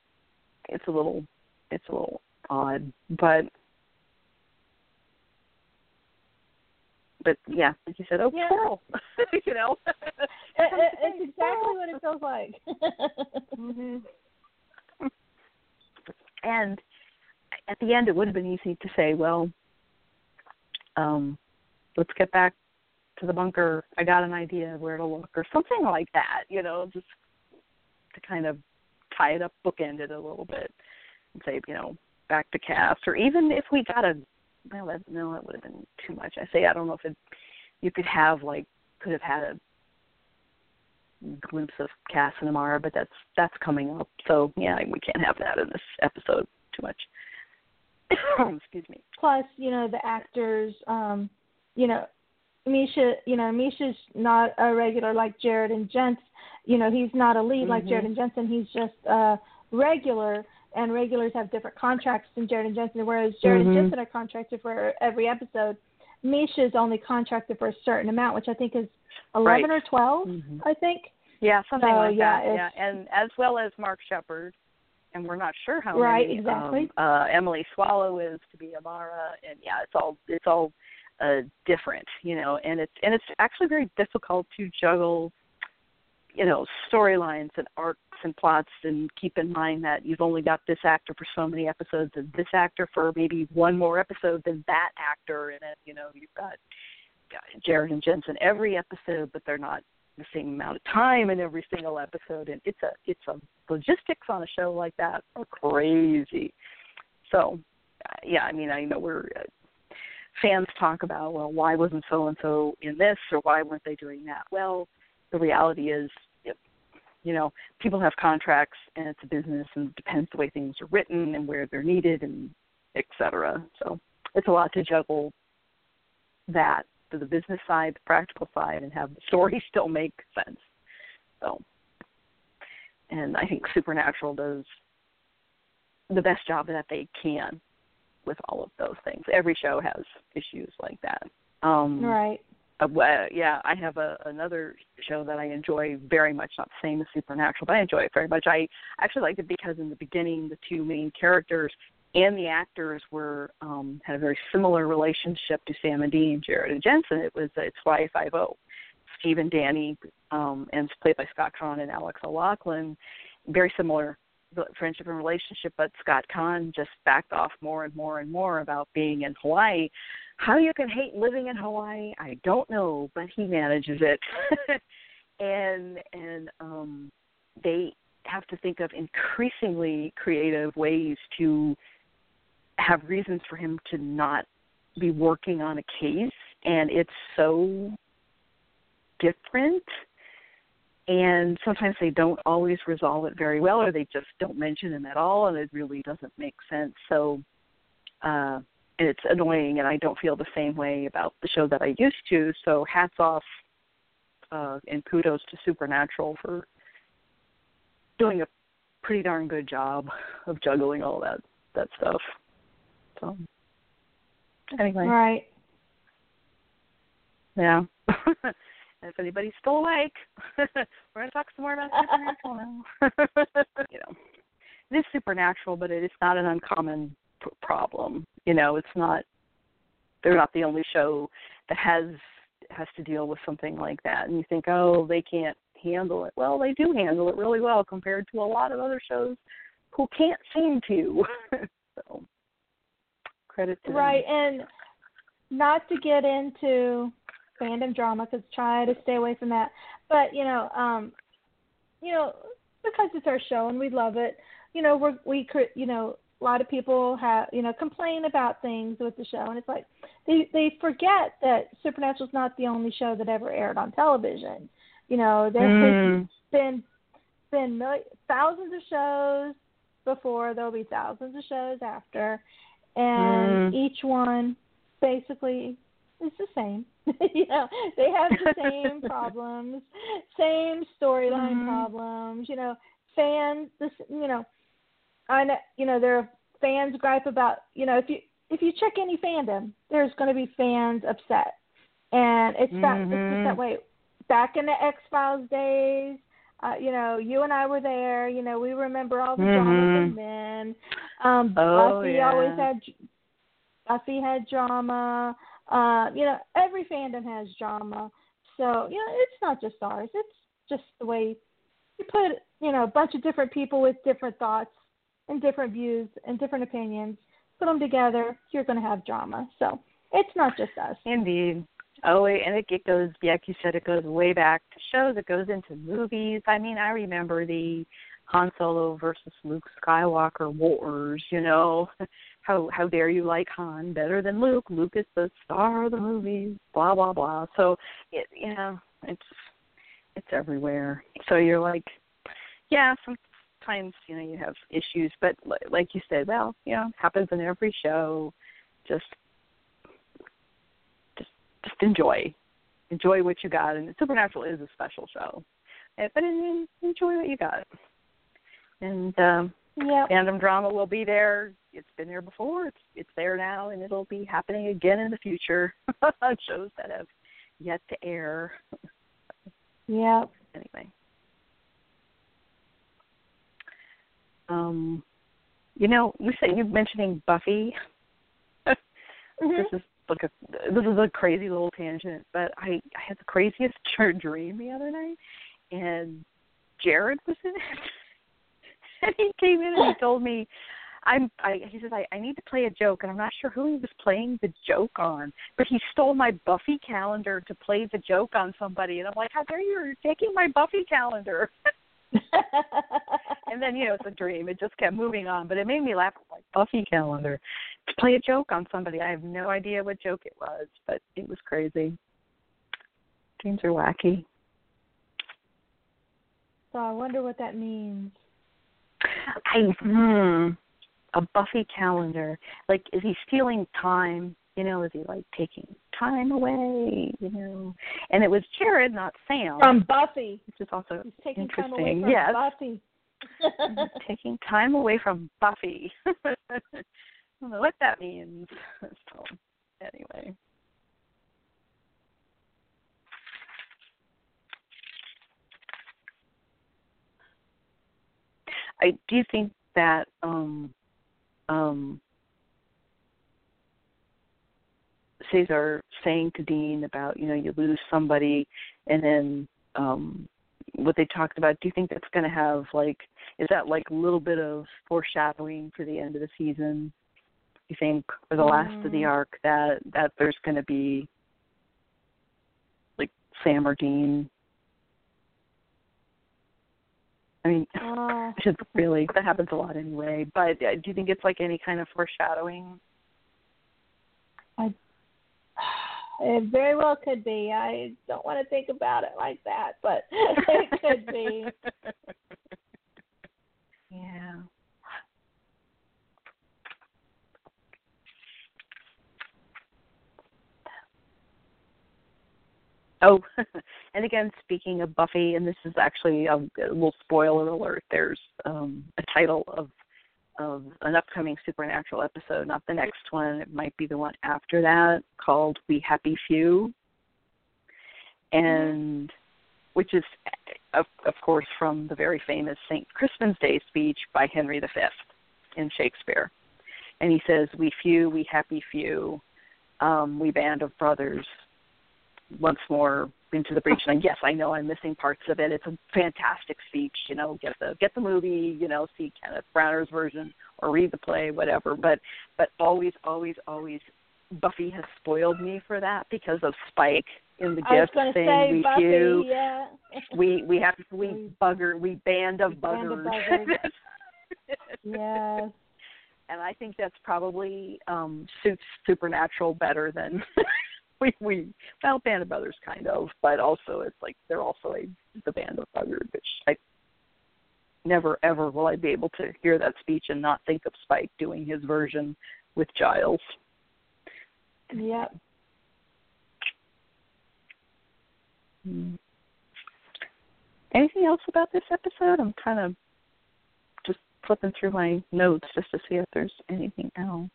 [SPEAKER 4] it's a little it's a little odd, but but yeah, like you said, oh,
[SPEAKER 5] Yeah.
[SPEAKER 4] cool, you know.
[SPEAKER 5] It, it, it's exactly what it feels like.
[SPEAKER 4] hmm And at the end, it would have been easy to say, well, um, let's get back to the bunker. I got an idea where to look, or something like that. You know, just to kind of tie it up, bookend it a little bit, and say, you know, back to Cass, or even if we got a well, that, no, that would have been too much. I say I don't know if it you could have like could have had a glimpse of Cass and Amara, but that's that's coming up. So yeah, we can't have that in this episode too much. Excuse me.
[SPEAKER 5] Plus, you know, the actors, um, you know, Misha, you know, Misha's not a regular like Jared and Jensen. You know, he's not a lead like
[SPEAKER 4] Mhm.
[SPEAKER 5] Jared and Jensen. He's just a regular, and regulars have different contracts than Jared and Jensen. Whereas Jared
[SPEAKER 4] Mhm.
[SPEAKER 5] and Jensen are contracted for every episode. Misha is only contracted for a certain amount, which I think is eleven
[SPEAKER 4] Right.
[SPEAKER 5] or 12
[SPEAKER 4] Mhm.
[SPEAKER 5] I think.
[SPEAKER 4] Yeah, something
[SPEAKER 5] So,
[SPEAKER 4] like
[SPEAKER 5] yeah,
[SPEAKER 4] that. Yeah, and as well as Mark Sheppard, and we're not sure how
[SPEAKER 5] Right,
[SPEAKER 4] many
[SPEAKER 5] exactly.
[SPEAKER 4] um, uh, Emily Swallow is to be Amara, and yeah, it's all it's all uh, different, you know, and it's and it's actually very difficult to juggle, you know, storylines and arcs and plots, and keep in mind that you've only got this actor for so many episodes, and this actor for maybe one more episode than that actor, and it, you know, you've got Jared and Jensen every episode, but they're not the same amount of time in every single episode, and it's a it's a logistics on a show like that are crazy. So, yeah, I mean, I know we're uh, fans talk about well, why wasn't so and so in this, or why weren't they doing that? Well, the reality is, you know, people have contracts, and it's a business, and it depends the way things are written and where they're needed, and et cetera. So, it's a lot to juggle that the business side, the practical side, and have the story still make sense. So, and I think Supernatural does the best job that they can with all of those things. Every show has issues like that. Um,
[SPEAKER 5] Right.
[SPEAKER 4] Uh, well, yeah, I have a, another show that I enjoy very much, not the same as Supernatural, but I enjoy it very much. I actually liked it because in the beginning, the two main characters and the actors were um, had a very similar relationship to Sam and Dean, Jared and Jensen. It was it's Y Five O, Steve and Danny, um, and it's played by Scott Caan and Alex O'Loughlin. Very similar friendship and relationship, but Scott Caan just backed off more and more and more about being in Hawaii. How you can hate living in Hawaii, I don't know, but he manages it. and and um they have to think of increasingly creative ways to have reasons for him to not be working on a case and it's so different and sometimes they don't always resolve it very well or they just don't mention him at all and it really doesn't make sense. So uh and it's annoying and I don't feel the same way about the show that I used to. So hats off uh and kudos to Supernatural for doing a pretty darn good job of juggling all that that stuff. So anyway.
[SPEAKER 5] Right.
[SPEAKER 4] yeah if anybody's still awake, we're going to talk some more about supernatural now. you know, it is supernatural, but it is not an uncommon p- problem. You know, it's not. They're not the only show that has has to deal with something like that, and you think, oh, they can't handle it. Well, they do handle it really well compared to a lot of other shows who can't seem to. so, credit to
[SPEAKER 5] right,
[SPEAKER 4] them.
[SPEAKER 5] and not to get into fandom drama because try to stay away from that. But you know, um, you know, because it's our show and we love it. You know, we're we could you know a lot of people have you know complain about things with the show and it's like they they forget that Supernatural is not the only show that ever aired on television. You know, there
[SPEAKER 4] Mm.
[SPEAKER 5] been been mil- thousands of shows before. There'll be thousands of shows after, and
[SPEAKER 4] Mm.
[SPEAKER 5] each one basically is the same. you know, they have the same problems, same storyline
[SPEAKER 4] Mhm.
[SPEAKER 5] problems. You know, fans. This, you know, I know. You know, there are fans gripe about. You know, if you if you check any fandom, there's going to be fans upset, and it's that it's just that way. Back in the X Files days, uh, you know, you and I were there. You know, we remember all the drama
[SPEAKER 4] Mhm.
[SPEAKER 5] from then. Um,
[SPEAKER 4] Oh,
[SPEAKER 5] Buffy
[SPEAKER 4] yeah.
[SPEAKER 5] always had Buffy had drama. Uh, you know, every fandom has drama. So, you know, it's not just ours. It's just the way you put, you know, a bunch of different people with different thoughts and different views and different opinions, put them together, you're going to have drama. So, it's not just us.
[SPEAKER 4] Indeed. Oh, and it, it goes, like you said, it goes way back to shows. It goes into movies. I mean, I remember the Han Solo versus Luke Skywalker wars. You know, how how dare you like Han better than Luke? Luke is the star of the movies. Blah blah blah. So, it, you know, it's it's everywhere. So you're like, yeah, sometimes you know you have issues, but like you said, well, you know, happens in every show. Just just just enjoy, enjoy what you got. And Supernatural is a special show, Eh, but en- enjoy what you got. And um,
[SPEAKER 5] Yeah.
[SPEAKER 4] fandom drama will be there. It's been there before. It's it's there now, and it'll be happening again in the future on shows that have yet to air.
[SPEAKER 5] Yeah.
[SPEAKER 4] Anyway, um, you know, you said you mentioning Buffy.
[SPEAKER 5] Mhm.
[SPEAKER 4] this is like a this is a crazy little tangent, but I I had the craziest dream the other night, and Jared was in it, and he came in and he told me. I'm I he says I, I need to play a joke and I'm not sure who he was playing the joke on, but he stole my Buffy calendar to play the joke on somebody and I'm like, How dare you you're taking my Buffy calendar and then, you know, it's a dream. It just kept moving on. But it made me laugh like Buffy calendar. To play a joke on somebody. I have no idea what joke it was, but it was crazy. Dreams are wacky.
[SPEAKER 5] so I wonder what that means.
[SPEAKER 4] I hmm a Buffy calendar. Like is he stealing time? You know, is he like taking time away? You know, and it was Jared, not Sam,
[SPEAKER 5] From Buffy.
[SPEAKER 4] which is also
[SPEAKER 5] He's taking time away
[SPEAKER 4] interesting.
[SPEAKER 5] from
[SPEAKER 4] yes,
[SPEAKER 5] Buffy.
[SPEAKER 4] taking time away from Buffy. I don't know what that means. So, anyway. I do think that um um Cesar saying to Dean about, you know, you lose somebody and then um what they talked about, do you think that's gonna have like is that like a little bit of foreshadowing for the end of the season? You think or the last of the
[SPEAKER 5] Mm.
[SPEAKER 4] arc that that there's gonna be like Sam or Dean? I mean
[SPEAKER 5] Uh,
[SPEAKER 4] I should really that happens a lot anyway. But uh, do you think it's like any kind of foreshadowing?
[SPEAKER 5] I, it very well could be. I don't want to think about it like that, but it could be.
[SPEAKER 4] yeah. Oh, and again, speaking of Buffy, and this is actually a, a little spoiler alert. There's um, a title of of an upcoming Supernatural episode, not the next one. It might be the one after that, called "We Happy Few." and which is, of, of course, from the very famous St. Crispin's Day speech by Henry V in Shakespeare. And he says, We few, we happy few, um, we band of brothers, once more into the breach. And yes, I know I'm missing parts of it. It's a fantastic speech. You know, get the get the movie. You know, see Kenneth Branagh's version or read the play, whatever. But but always, always, always, Buffy has spoiled me for that because of Spike in the gift thing
[SPEAKER 5] say
[SPEAKER 4] we
[SPEAKER 5] Buffy,
[SPEAKER 4] few,
[SPEAKER 5] yeah.
[SPEAKER 4] we we have we bugger we band of
[SPEAKER 5] Band of
[SPEAKER 4] buggers.
[SPEAKER 5] buggers. yes.
[SPEAKER 4] and I think that's probably um suits Supernatural better than we we well Band of Brothers kind of, but also it's like they're also a the Band of Brothers, which I never ever will I be able to hear that speech and not think of Spike doing his version with Giles.
[SPEAKER 5] Yep.
[SPEAKER 4] Hmm. Anything else about this episode? I'm kind of just flipping through my notes just to see if there's anything else.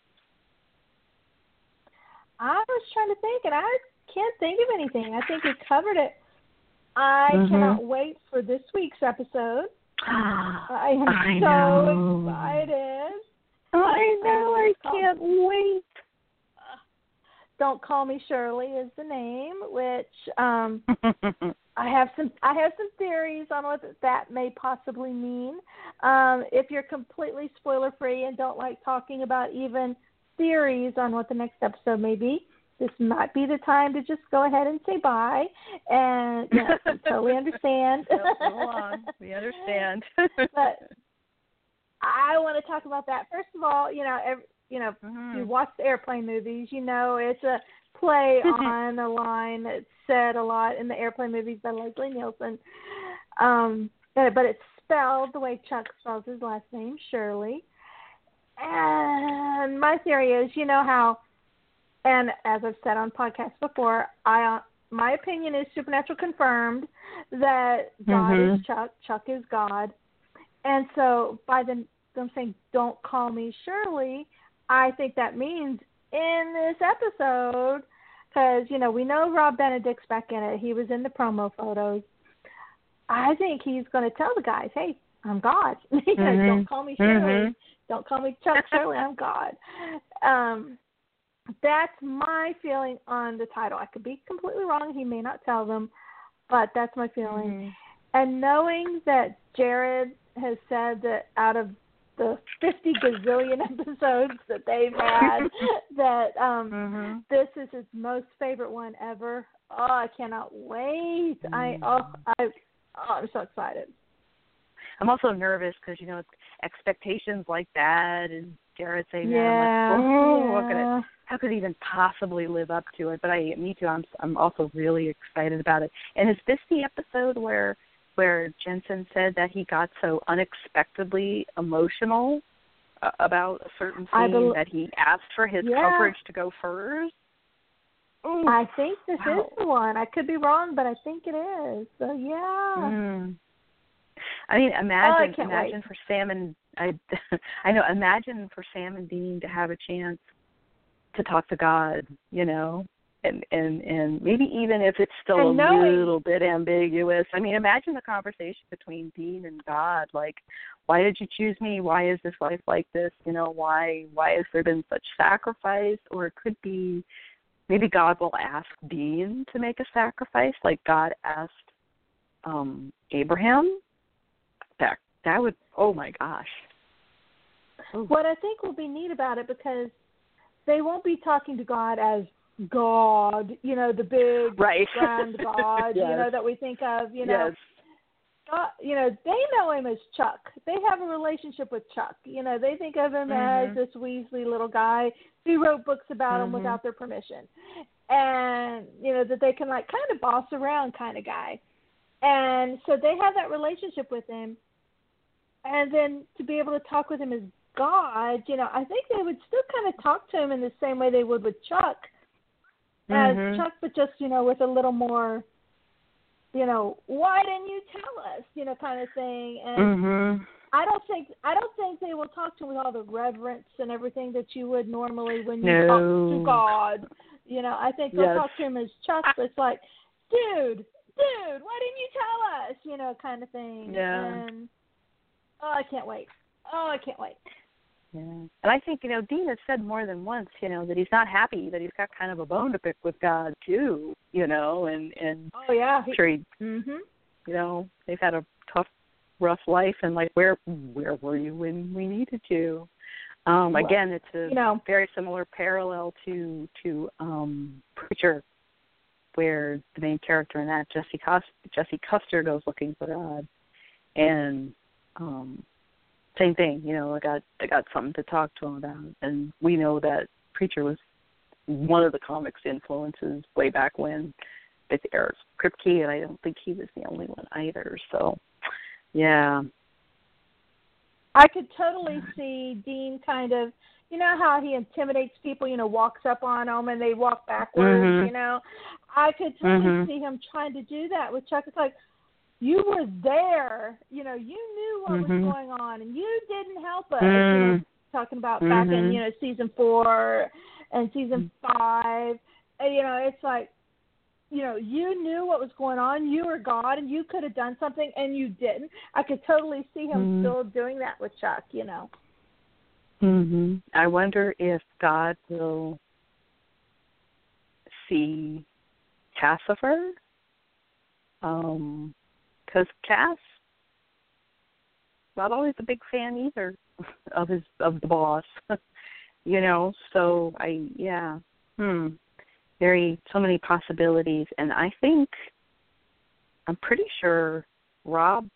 [SPEAKER 5] I was trying to think, and I can't think of anything. I think we covered it. I
[SPEAKER 4] Mhm.
[SPEAKER 5] cannot wait for this week's episode. I am
[SPEAKER 4] I
[SPEAKER 5] so
[SPEAKER 4] know.
[SPEAKER 5] excited.
[SPEAKER 4] I know. I can't wait.
[SPEAKER 5] Don't call me Shirley is the name, which um I have some I have some theories on what that may possibly mean. Um, if you're completely spoiler free and don't like talking about even theories on what the next episode may be, this might be the time to just go ahead and say bye. And yeah, I totally understand.
[SPEAKER 4] Yep, go on. We understand.
[SPEAKER 5] but I want to talk about that. First of all, you know, every, you know,
[SPEAKER 4] Mhm.
[SPEAKER 5] you watch the airplane movies, you know it's a play on a line that's said a lot in the airplane movies by Leslie Nielsen. Um, but it's spelled the way Chuck spells his last name, Shirley. And my theory is, you know how, and as I've said on podcasts before, I my opinion is supernatural confirmed that God
[SPEAKER 4] Mhm.
[SPEAKER 5] is Chuck, Chuck is God, and so by them them saying don't call me Shirley, I think that means in this episode, because you know we know Rob Benedict's back in it. He was in the promo photos. I think he's going to tell the guys, "Hey, I'm God.
[SPEAKER 4] Mhm.
[SPEAKER 5] Don't call me Shirley.
[SPEAKER 4] Mhm.
[SPEAKER 5] Don't call me Chuck Shirley. I'm God." Um, that's my feeling on the title. I could be completely wrong. He may not tell them, but that's my feeling.
[SPEAKER 4] Mhm.
[SPEAKER 5] And knowing that Jared has said that out of the 50 gazillion episodes that they've had, that um,
[SPEAKER 4] Mhm.
[SPEAKER 5] this is his most favorite one ever. Oh, I cannot wait! I
[SPEAKER 4] Mm.
[SPEAKER 5] oh I oh, I'm so excited.
[SPEAKER 4] I'm also nervous because you know it's expectations like that, and Jared saying that.
[SPEAKER 5] Yeah,
[SPEAKER 4] I'm like, oh, what could it, how could it even possibly live up to it? But I, me too. I'm, I'm also really excited about it. And is this the episode where, where Jensen said that he got so unexpectedly emotional uh, about a certain scene
[SPEAKER 5] bel-
[SPEAKER 4] that he asked for his
[SPEAKER 5] Yeah.
[SPEAKER 4] coverage to go first? Ooh.
[SPEAKER 5] I think this
[SPEAKER 4] Wow.
[SPEAKER 5] is the one. I could be wrong, but I think it is. So yeah.
[SPEAKER 4] Mm. I mean, imagine,
[SPEAKER 5] can't
[SPEAKER 4] imagine
[SPEAKER 5] wait.
[SPEAKER 4] for Sam and I, I know. Imagine for Sam and Dean to have a chance to talk to God, you know, and and and maybe even if it's still
[SPEAKER 5] And
[SPEAKER 4] a
[SPEAKER 5] knowing-
[SPEAKER 4] little bit ambiguous. I mean, imagine the conversation between Dean and God, like, why did you choose me? Why is this life like this? You know, why why has there been such sacrifice? Or it could be maybe God will ask Dean to make a sacrifice, like God asked um Abraham. That that would oh my gosh.
[SPEAKER 5] What I think will be neat about it because they won't be talking to God as God, you know, the big
[SPEAKER 4] Right.
[SPEAKER 5] grand God, you know, that we think of, you know.
[SPEAKER 4] yes.
[SPEAKER 5] God, you know, they know him as Chuck. They have a relationship with Chuck. You know, they think of him
[SPEAKER 4] Mhm.
[SPEAKER 5] as this Weasley little guy who wrote books about him
[SPEAKER 4] Mhm.
[SPEAKER 5] without their permission. And, you know, that they can like kind of boss around kind of guy. And so they have that relationship with him. And then to be able to talk with him as God, you know, I think they would still kind of talk to him in the same way they would with Chuck as
[SPEAKER 4] Mhm.
[SPEAKER 5] Chuck, but just you know with a little more, you know, why didn't you tell us, you know, kind of thing. And
[SPEAKER 4] Mhm.
[SPEAKER 5] I don't think I don't think they will talk to him with all the reverence and everything that you would normally when you
[SPEAKER 4] No.
[SPEAKER 5] talk to God. You know, I think they'll
[SPEAKER 4] Yes.
[SPEAKER 5] talk to him as Chuck. But it's like dude, dude, why didn't you tell us? You know, kind of thing.
[SPEAKER 4] Yeah.
[SPEAKER 5] And oh, I can't wait. Oh, I can't wait.
[SPEAKER 4] Yeah. And I think, you know, Dean has said more than once, you know, that he's not happy, that he's got kind of a bone to pick with God too, you know, and and
[SPEAKER 5] Oh yeah.
[SPEAKER 4] I'm sure he
[SPEAKER 5] Mhm.
[SPEAKER 4] you know, they've had a tough, rough life and like where where were you when we needed you? Um,
[SPEAKER 5] Well,
[SPEAKER 4] again it's a
[SPEAKER 5] You know.
[SPEAKER 4] very similar parallel to to um Preacher where the main character in that, Jesse Cust Jesse Custer goes looking for God. And um same thing, you know, I got I got something to talk to him about. And we know that Preacher was one of the comics influences way back when with Eric Kripke and I don't think he was the only one either. So yeah.
[SPEAKER 5] I could totally see Dean kind of, you know how he intimidates people, you know, walks up on them and they walk backwards,
[SPEAKER 4] Mhm.
[SPEAKER 5] you know. I could totally
[SPEAKER 4] Mhm.
[SPEAKER 5] see him trying to do that with Chuck. It's like you were there, you know, you knew what
[SPEAKER 4] Mhm.
[SPEAKER 5] was going on and you didn't help us. You know,
[SPEAKER 4] Mm.
[SPEAKER 5] talking about back in, you know, season four and season five. And, you know, it's like you know, you knew what was going on. You were God, and you could have done something, and you didn't. I could totally see him
[SPEAKER 4] Mhm.
[SPEAKER 5] still doing that with Chuck. You know.
[SPEAKER 4] Mhm. I wonder if God will see Cassifer. Um, because Cass not always a big fan either of his of the boss. you know, so I yeah. Hmm. Very so many possibilities and I think I'm pretty sure Rob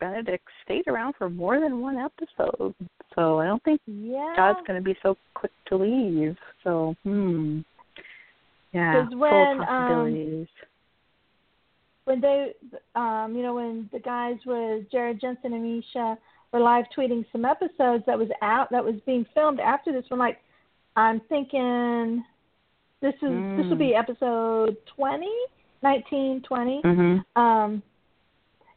[SPEAKER 4] Benedict stayed around for more than one episode. So I don't think
[SPEAKER 5] Yeah.
[SPEAKER 4] God's going to be so quick to leave. So, hmm. Yeah,
[SPEAKER 5] 'Cause
[SPEAKER 4] full
[SPEAKER 5] when, um,
[SPEAKER 4] possibilities.
[SPEAKER 5] When they, um, you know, when the guys with Jared Jensen and Misha were live tweeting some episodes that was out that was being filmed after this one, like I'm thinking this is this will
[SPEAKER 4] Mm.
[SPEAKER 5] be episode twenty, nineteen, twenty.
[SPEAKER 4] mhm.
[SPEAKER 5] um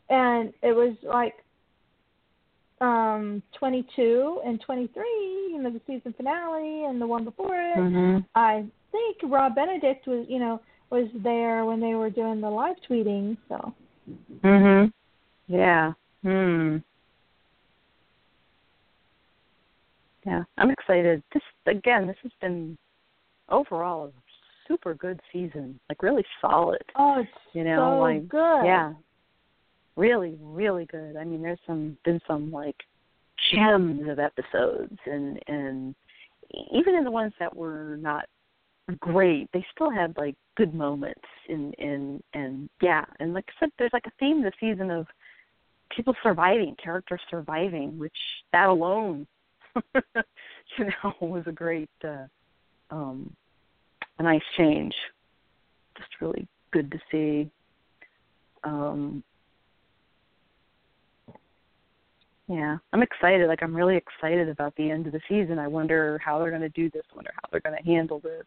[SPEAKER 5] and it was like um 22 and 23 you know the season finale and the one before it
[SPEAKER 4] Mhm.
[SPEAKER 5] i think rob benedict was you know was there when they were doing the live tweeting so
[SPEAKER 4] Mhm. Yeah. Hmm. Yeah, I'm excited. This again, this has been overall a super good season. Like really solid.
[SPEAKER 5] oh it's
[SPEAKER 4] You know,
[SPEAKER 5] so
[SPEAKER 4] like
[SPEAKER 5] good
[SPEAKER 4] Yeah. Really, really good. I mean, there's some been some like gems of episodes, and and even in the ones that were not great, they still had like good moments. And and and yeah, and like I said, there's like a theme this season of people surviving, characters surviving, which that alone, you know, was a great, uh, um, a nice change. Just really good to see. Um, yeah, I'm excited. Like I'm really excited about the end of the season. I wonder how they're going to do this. I wonder how they're going to handle this.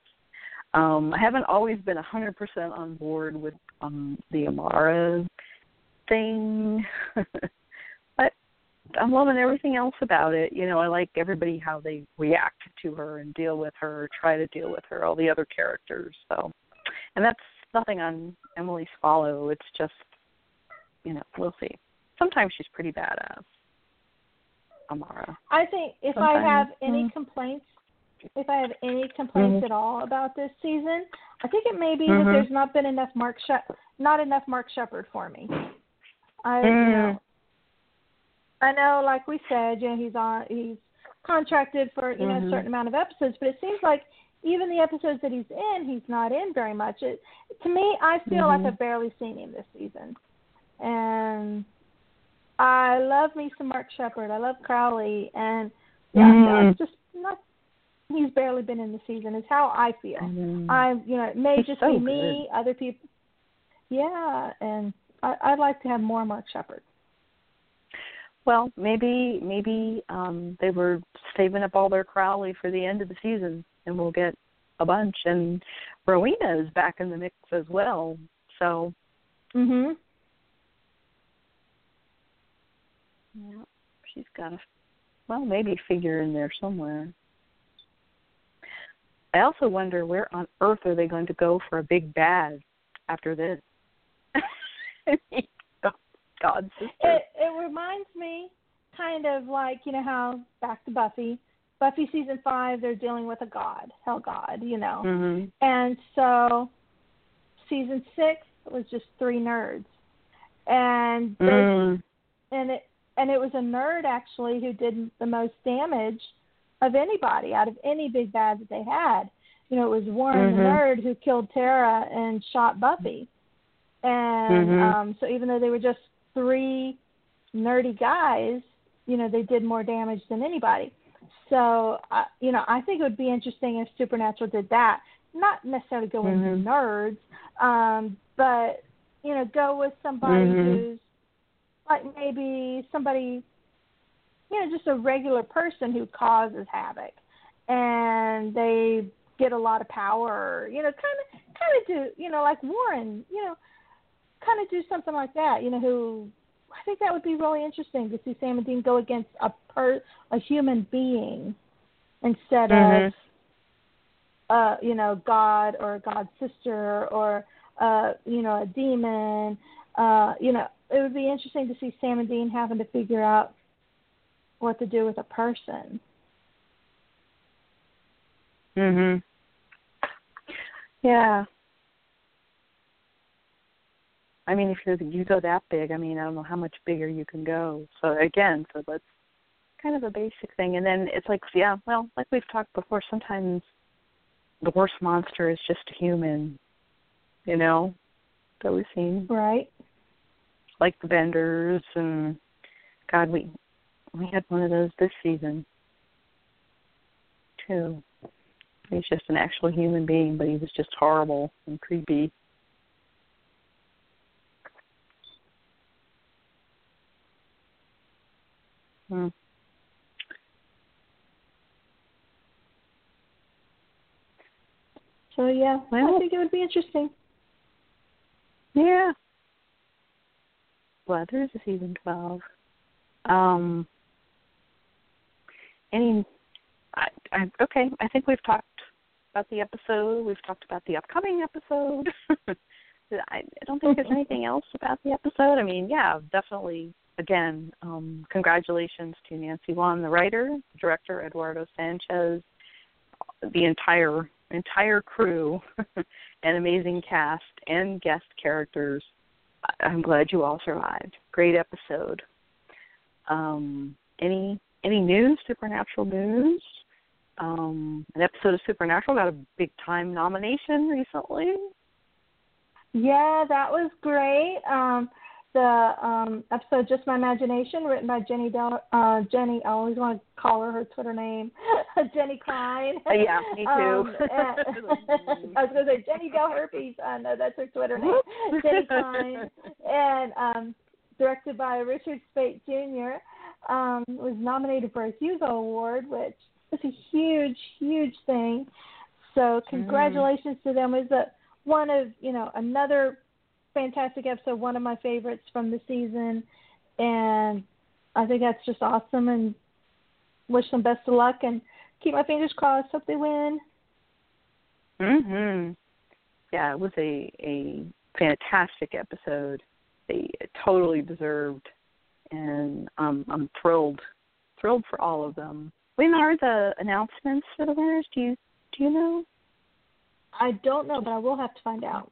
[SPEAKER 4] Um, I haven't always been a 100% on board with um, the Amara thing, but I'm loving everything else about it. You know, I like everybody how they react to her and deal with her, try to deal with her, all the other characters. So, and that's nothing on Emily Swallow. It's just, you know, we'll see. Sometimes she's pretty badass. Amara.
[SPEAKER 5] i think if i have any complaints if i have any complaints
[SPEAKER 4] Mhm.
[SPEAKER 5] at all about this season i think it may be
[SPEAKER 4] Mhm.
[SPEAKER 5] that there's not been enough mark Shep- not enough mark sheppard for me i you
[SPEAKER 4] Mm.
[SPEAKER 5] know I know, like we said, you know, he's on he's contracted for, you know,
[SPEAKER 4] Mhm.
[SPEAKER 5] a certain amount of episodes, but it seems like even the episodes that he's in, he's not in very much. It to me I feel like
[SPEAKER 4] Mhm.
[SPEAKER 5] I've barely seen him this season. And I love me some Mark Sheppard. I love Crowley and yeah, no,
[SPEAKER 4] Mhm.
[SPEAKER 5] it's just not he's barely been in the season is how I feel.
[SPEAKER 4] Mhm.
[SPEAKER 5] I you know, it may
[SPEAKER 4] He's
[SPEAKER 5] just
[SPEAKER 4] so
[SPEAKER 5] be me, other people Yeah, and I I'd like to have more Mark Sheppard.
[SPEAKER 4] Well, maybe maybe um they were saving up all their Crowley for the end of the season, and we'll get a bunch. And Rowena is back in the mix as well. So
[SPEAKER 5] Mhm.
[SPEAKER 4] yeah, she's got a well maybe figure in there somewhere. I also wonder where on earth are they going to go for a big bad after this? God's sister.
[SPEAKER 5] It it reminds me kind of like you know how back to Buffy, Buffy season five they're dealing with a god, hell god, you know,
[SPEAKER 4] hmm
[SPEAKER 5] and so season six was just three nerds, and they
[SPEAKER 4] Mm.
[SPEAKER 5] and it and it was a nerd actually who did the most damage of anybody out of any big bad that they had. You know, it was Warren the
[SPEAKER 4] Mhm.
[SPEAKER 5] nerd who killed Tara and shot Buffy. And
[SPEAKER 4] Mhm.
[SPEAKER 5] um so even though they were just three nerdy guys, you know, they did more damage than anybody. So, uh, you know, I think it would be interesting if Supernatural did that. Not necessarily go with
[SPEAKER 4] Mhm.
[SPEAKER 5] nerds, um, but you know, go with somebody
[SPEAKER 4] Mhm.
[SPEAKER 5] who's like maybe somebody, you know, just a regular person who causes havoc, and they get a lot of power. You know, kind of, kind of do, you know, like Warren. You know, kind of do something like that. You know, who I think that would be really interesting to see Sam and Dean go against a per a human being instead
[SPEAKER 4] Mhm.
[SPEAKER 5] of uh, you know, God or God's sister or uh, you know, a demon. Uh, you know, it would be interesting to see Sam and Dean having to figure out what to do with a person.
[SPEAKER 4] Mhm. Yeah. I mean, if you you go that big, I mean, I don't know how much bigger you can go. So again, so that's kind of a basic thing. And then it's like, yeah, well, like we've talked before, sometimes the worst monster is just a human. You know, that we've seen,
[SPEAKER 5] Right?
[SPEAKER 4] like the Benders, and God, we we had one of those this season too. He's just an actual human being, but he was just horrible and creepy. Hmm.
[SPEAKER 5] So yeah, I think it would be interesting.
[SPEAKER 4] Yeah. Well, there's a season twelve. Um. Any, I, I okay. I think we've talked about the episode. We've talked about the upcoming episode. I, I don't think there's anything else about the episode. I mean, yeah, definitely. Again, um, congratulations to Nancy Won, the writer, director Eduardo Sanchez, the entire entire crew, an amazing cast and guest characters. I'm glad you all survived. Great episode. Um, any any news? Supernatural news? Um, an episode of Supernatural got a big time nomination recently.
[SPEAKER 5] Yeah, that was great. Um, the um, episode "Just My Imagination," written by Jenny Del uh, Jenny. I always want to call her her Twitter name, Jenny Klein.
[SPEAKER 4] Uh, yeah, me too.
[SPEAKER 5] Um, and- I was going to say Jenny Del Herpes. Uh, no, that's her Twitter name. Jenny Klein, and um, directed by Richard Speight Jr. Um, was nominated for a Hugo Award, which is a huge, huge thing. So congratulations to them. It was a one of you know another fantastic episode, one of my favorites from the season, and I think that's just awesome. And wish them best of luck and keep my fingers crossed. Hope they win.
[SPEAKER 4] Mhm. Yeah, it was a a fantastic episode. They totally deserved, and um, I'm thrilled, thrilled for all of them. When are the announcements for the winners? Do you do you know?
[SPEAKER 5] I don't know, but I will have to find out.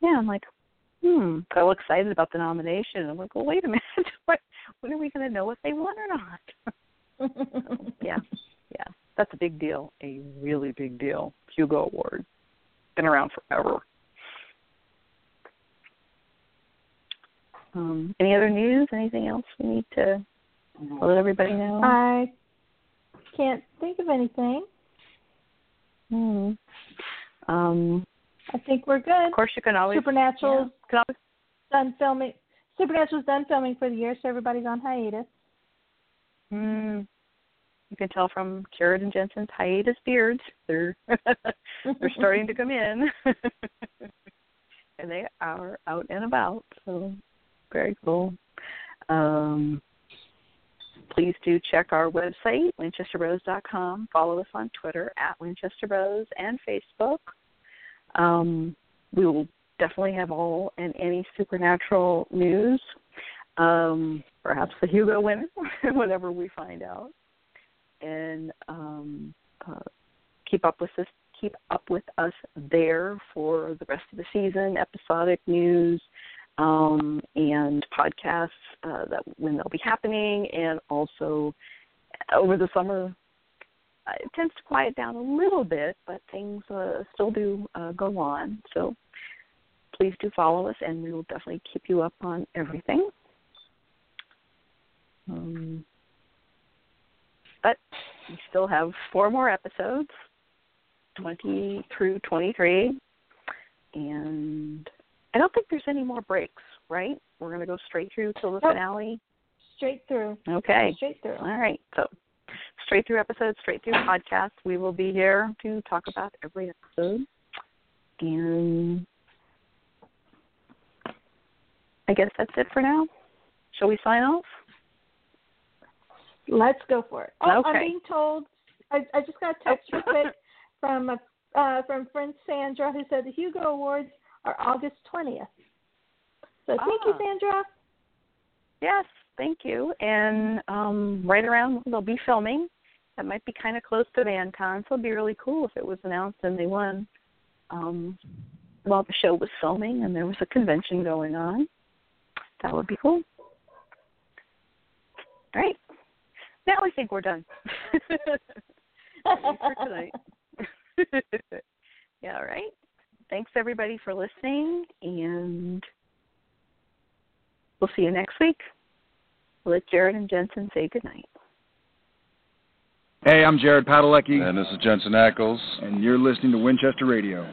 [SPEAKER 4] Yeah, I'm like, hmm. I'm so excited about the nomination. I'm like, well, wait a minute. what? When are we going to know if they won or not? yeah, yeah, that's a big deal. A really big deal. Hugo Award. Been around forever. Um, any other news? Anything else we need to let everybody know?
[SPEAKER 5] I can't think of anything.
[SPEAKER 4] Hmm. Um,
[SPEAKER 5] I think we're good.
[SPEAKER 4] of course, you can always
[SPEAKER 5] Supernatural's
[SPEAKER 4] yeah, always
[SPEAKER 5] done filming. Supernatural's done filming for the year, so everybody's on hiatus.
[SPEAKER 4] Hmm. You can tell from Jared and Jensen's hiatus beards. They're they're starting to come in. and they are out and about, so very cool. Um please do check our website, winchesterbros.com. Follow us on Twitter at Winchester Bros and Facebook. Um, we will definitely have all and any supernatural news. Um, perhaps the Hugo winner, whatever we find out, and um, uh, keep up with this. Keep up with us there for the rest of the season, episodic news, um, and podcasts uh, that when they'll be happening, and also over the summer uh, it tends to quiet down a little bit, but things uh, still do uh, go on. So please do follow us, and we will definitely keep you up on everything. Um, but we still have four more episodes, 20 through 23, and I don't think there's any more breaks, right? We're going to go straight through till the
[SPEAKER 5] Nope.
[SPEAKER 4] finale.
[SPEAKER 5] Straight through.
[SPEAKER 4] Okay.
[SPEAKER 5] Straight through.
[SPEAKER 4] All right. So, straight through episodes, straight through podcast. We will be here to talk about every episode. And I guess that's it for now. Shall we sign off?
[SPEAKER 5] Let's go for it. Oh,
[SPEAKER 4] Okay.
[SPEAKER 5] I'm being told. I, I just got a text real quick from a, uh, from friend Sandra who said the Hugo Awards are August 20th. So thank you,
[SPEAKER 4] Ah.
[SPEAKER 5] Sandra.
[SPEAKER 4] Yes, thank you. And um, right around they'll be filming. That might be kind of close to VanCon, so it'd be really cool if it was announced and they won um, while the show was filming and there was a convention going on. That would be cool. All right. Now I think we're done for tonight. yeah, all right. Thanks everybody for listening and we'll see you next week. Let Jared and Jensen say goodnight.
[SPEAKER 2] Hey, I'm Jared Padalecki,
[SPEAKER 3] And this is Jensen Ackles.
[SPEAKER 2] and you're listening to Winchester Radio.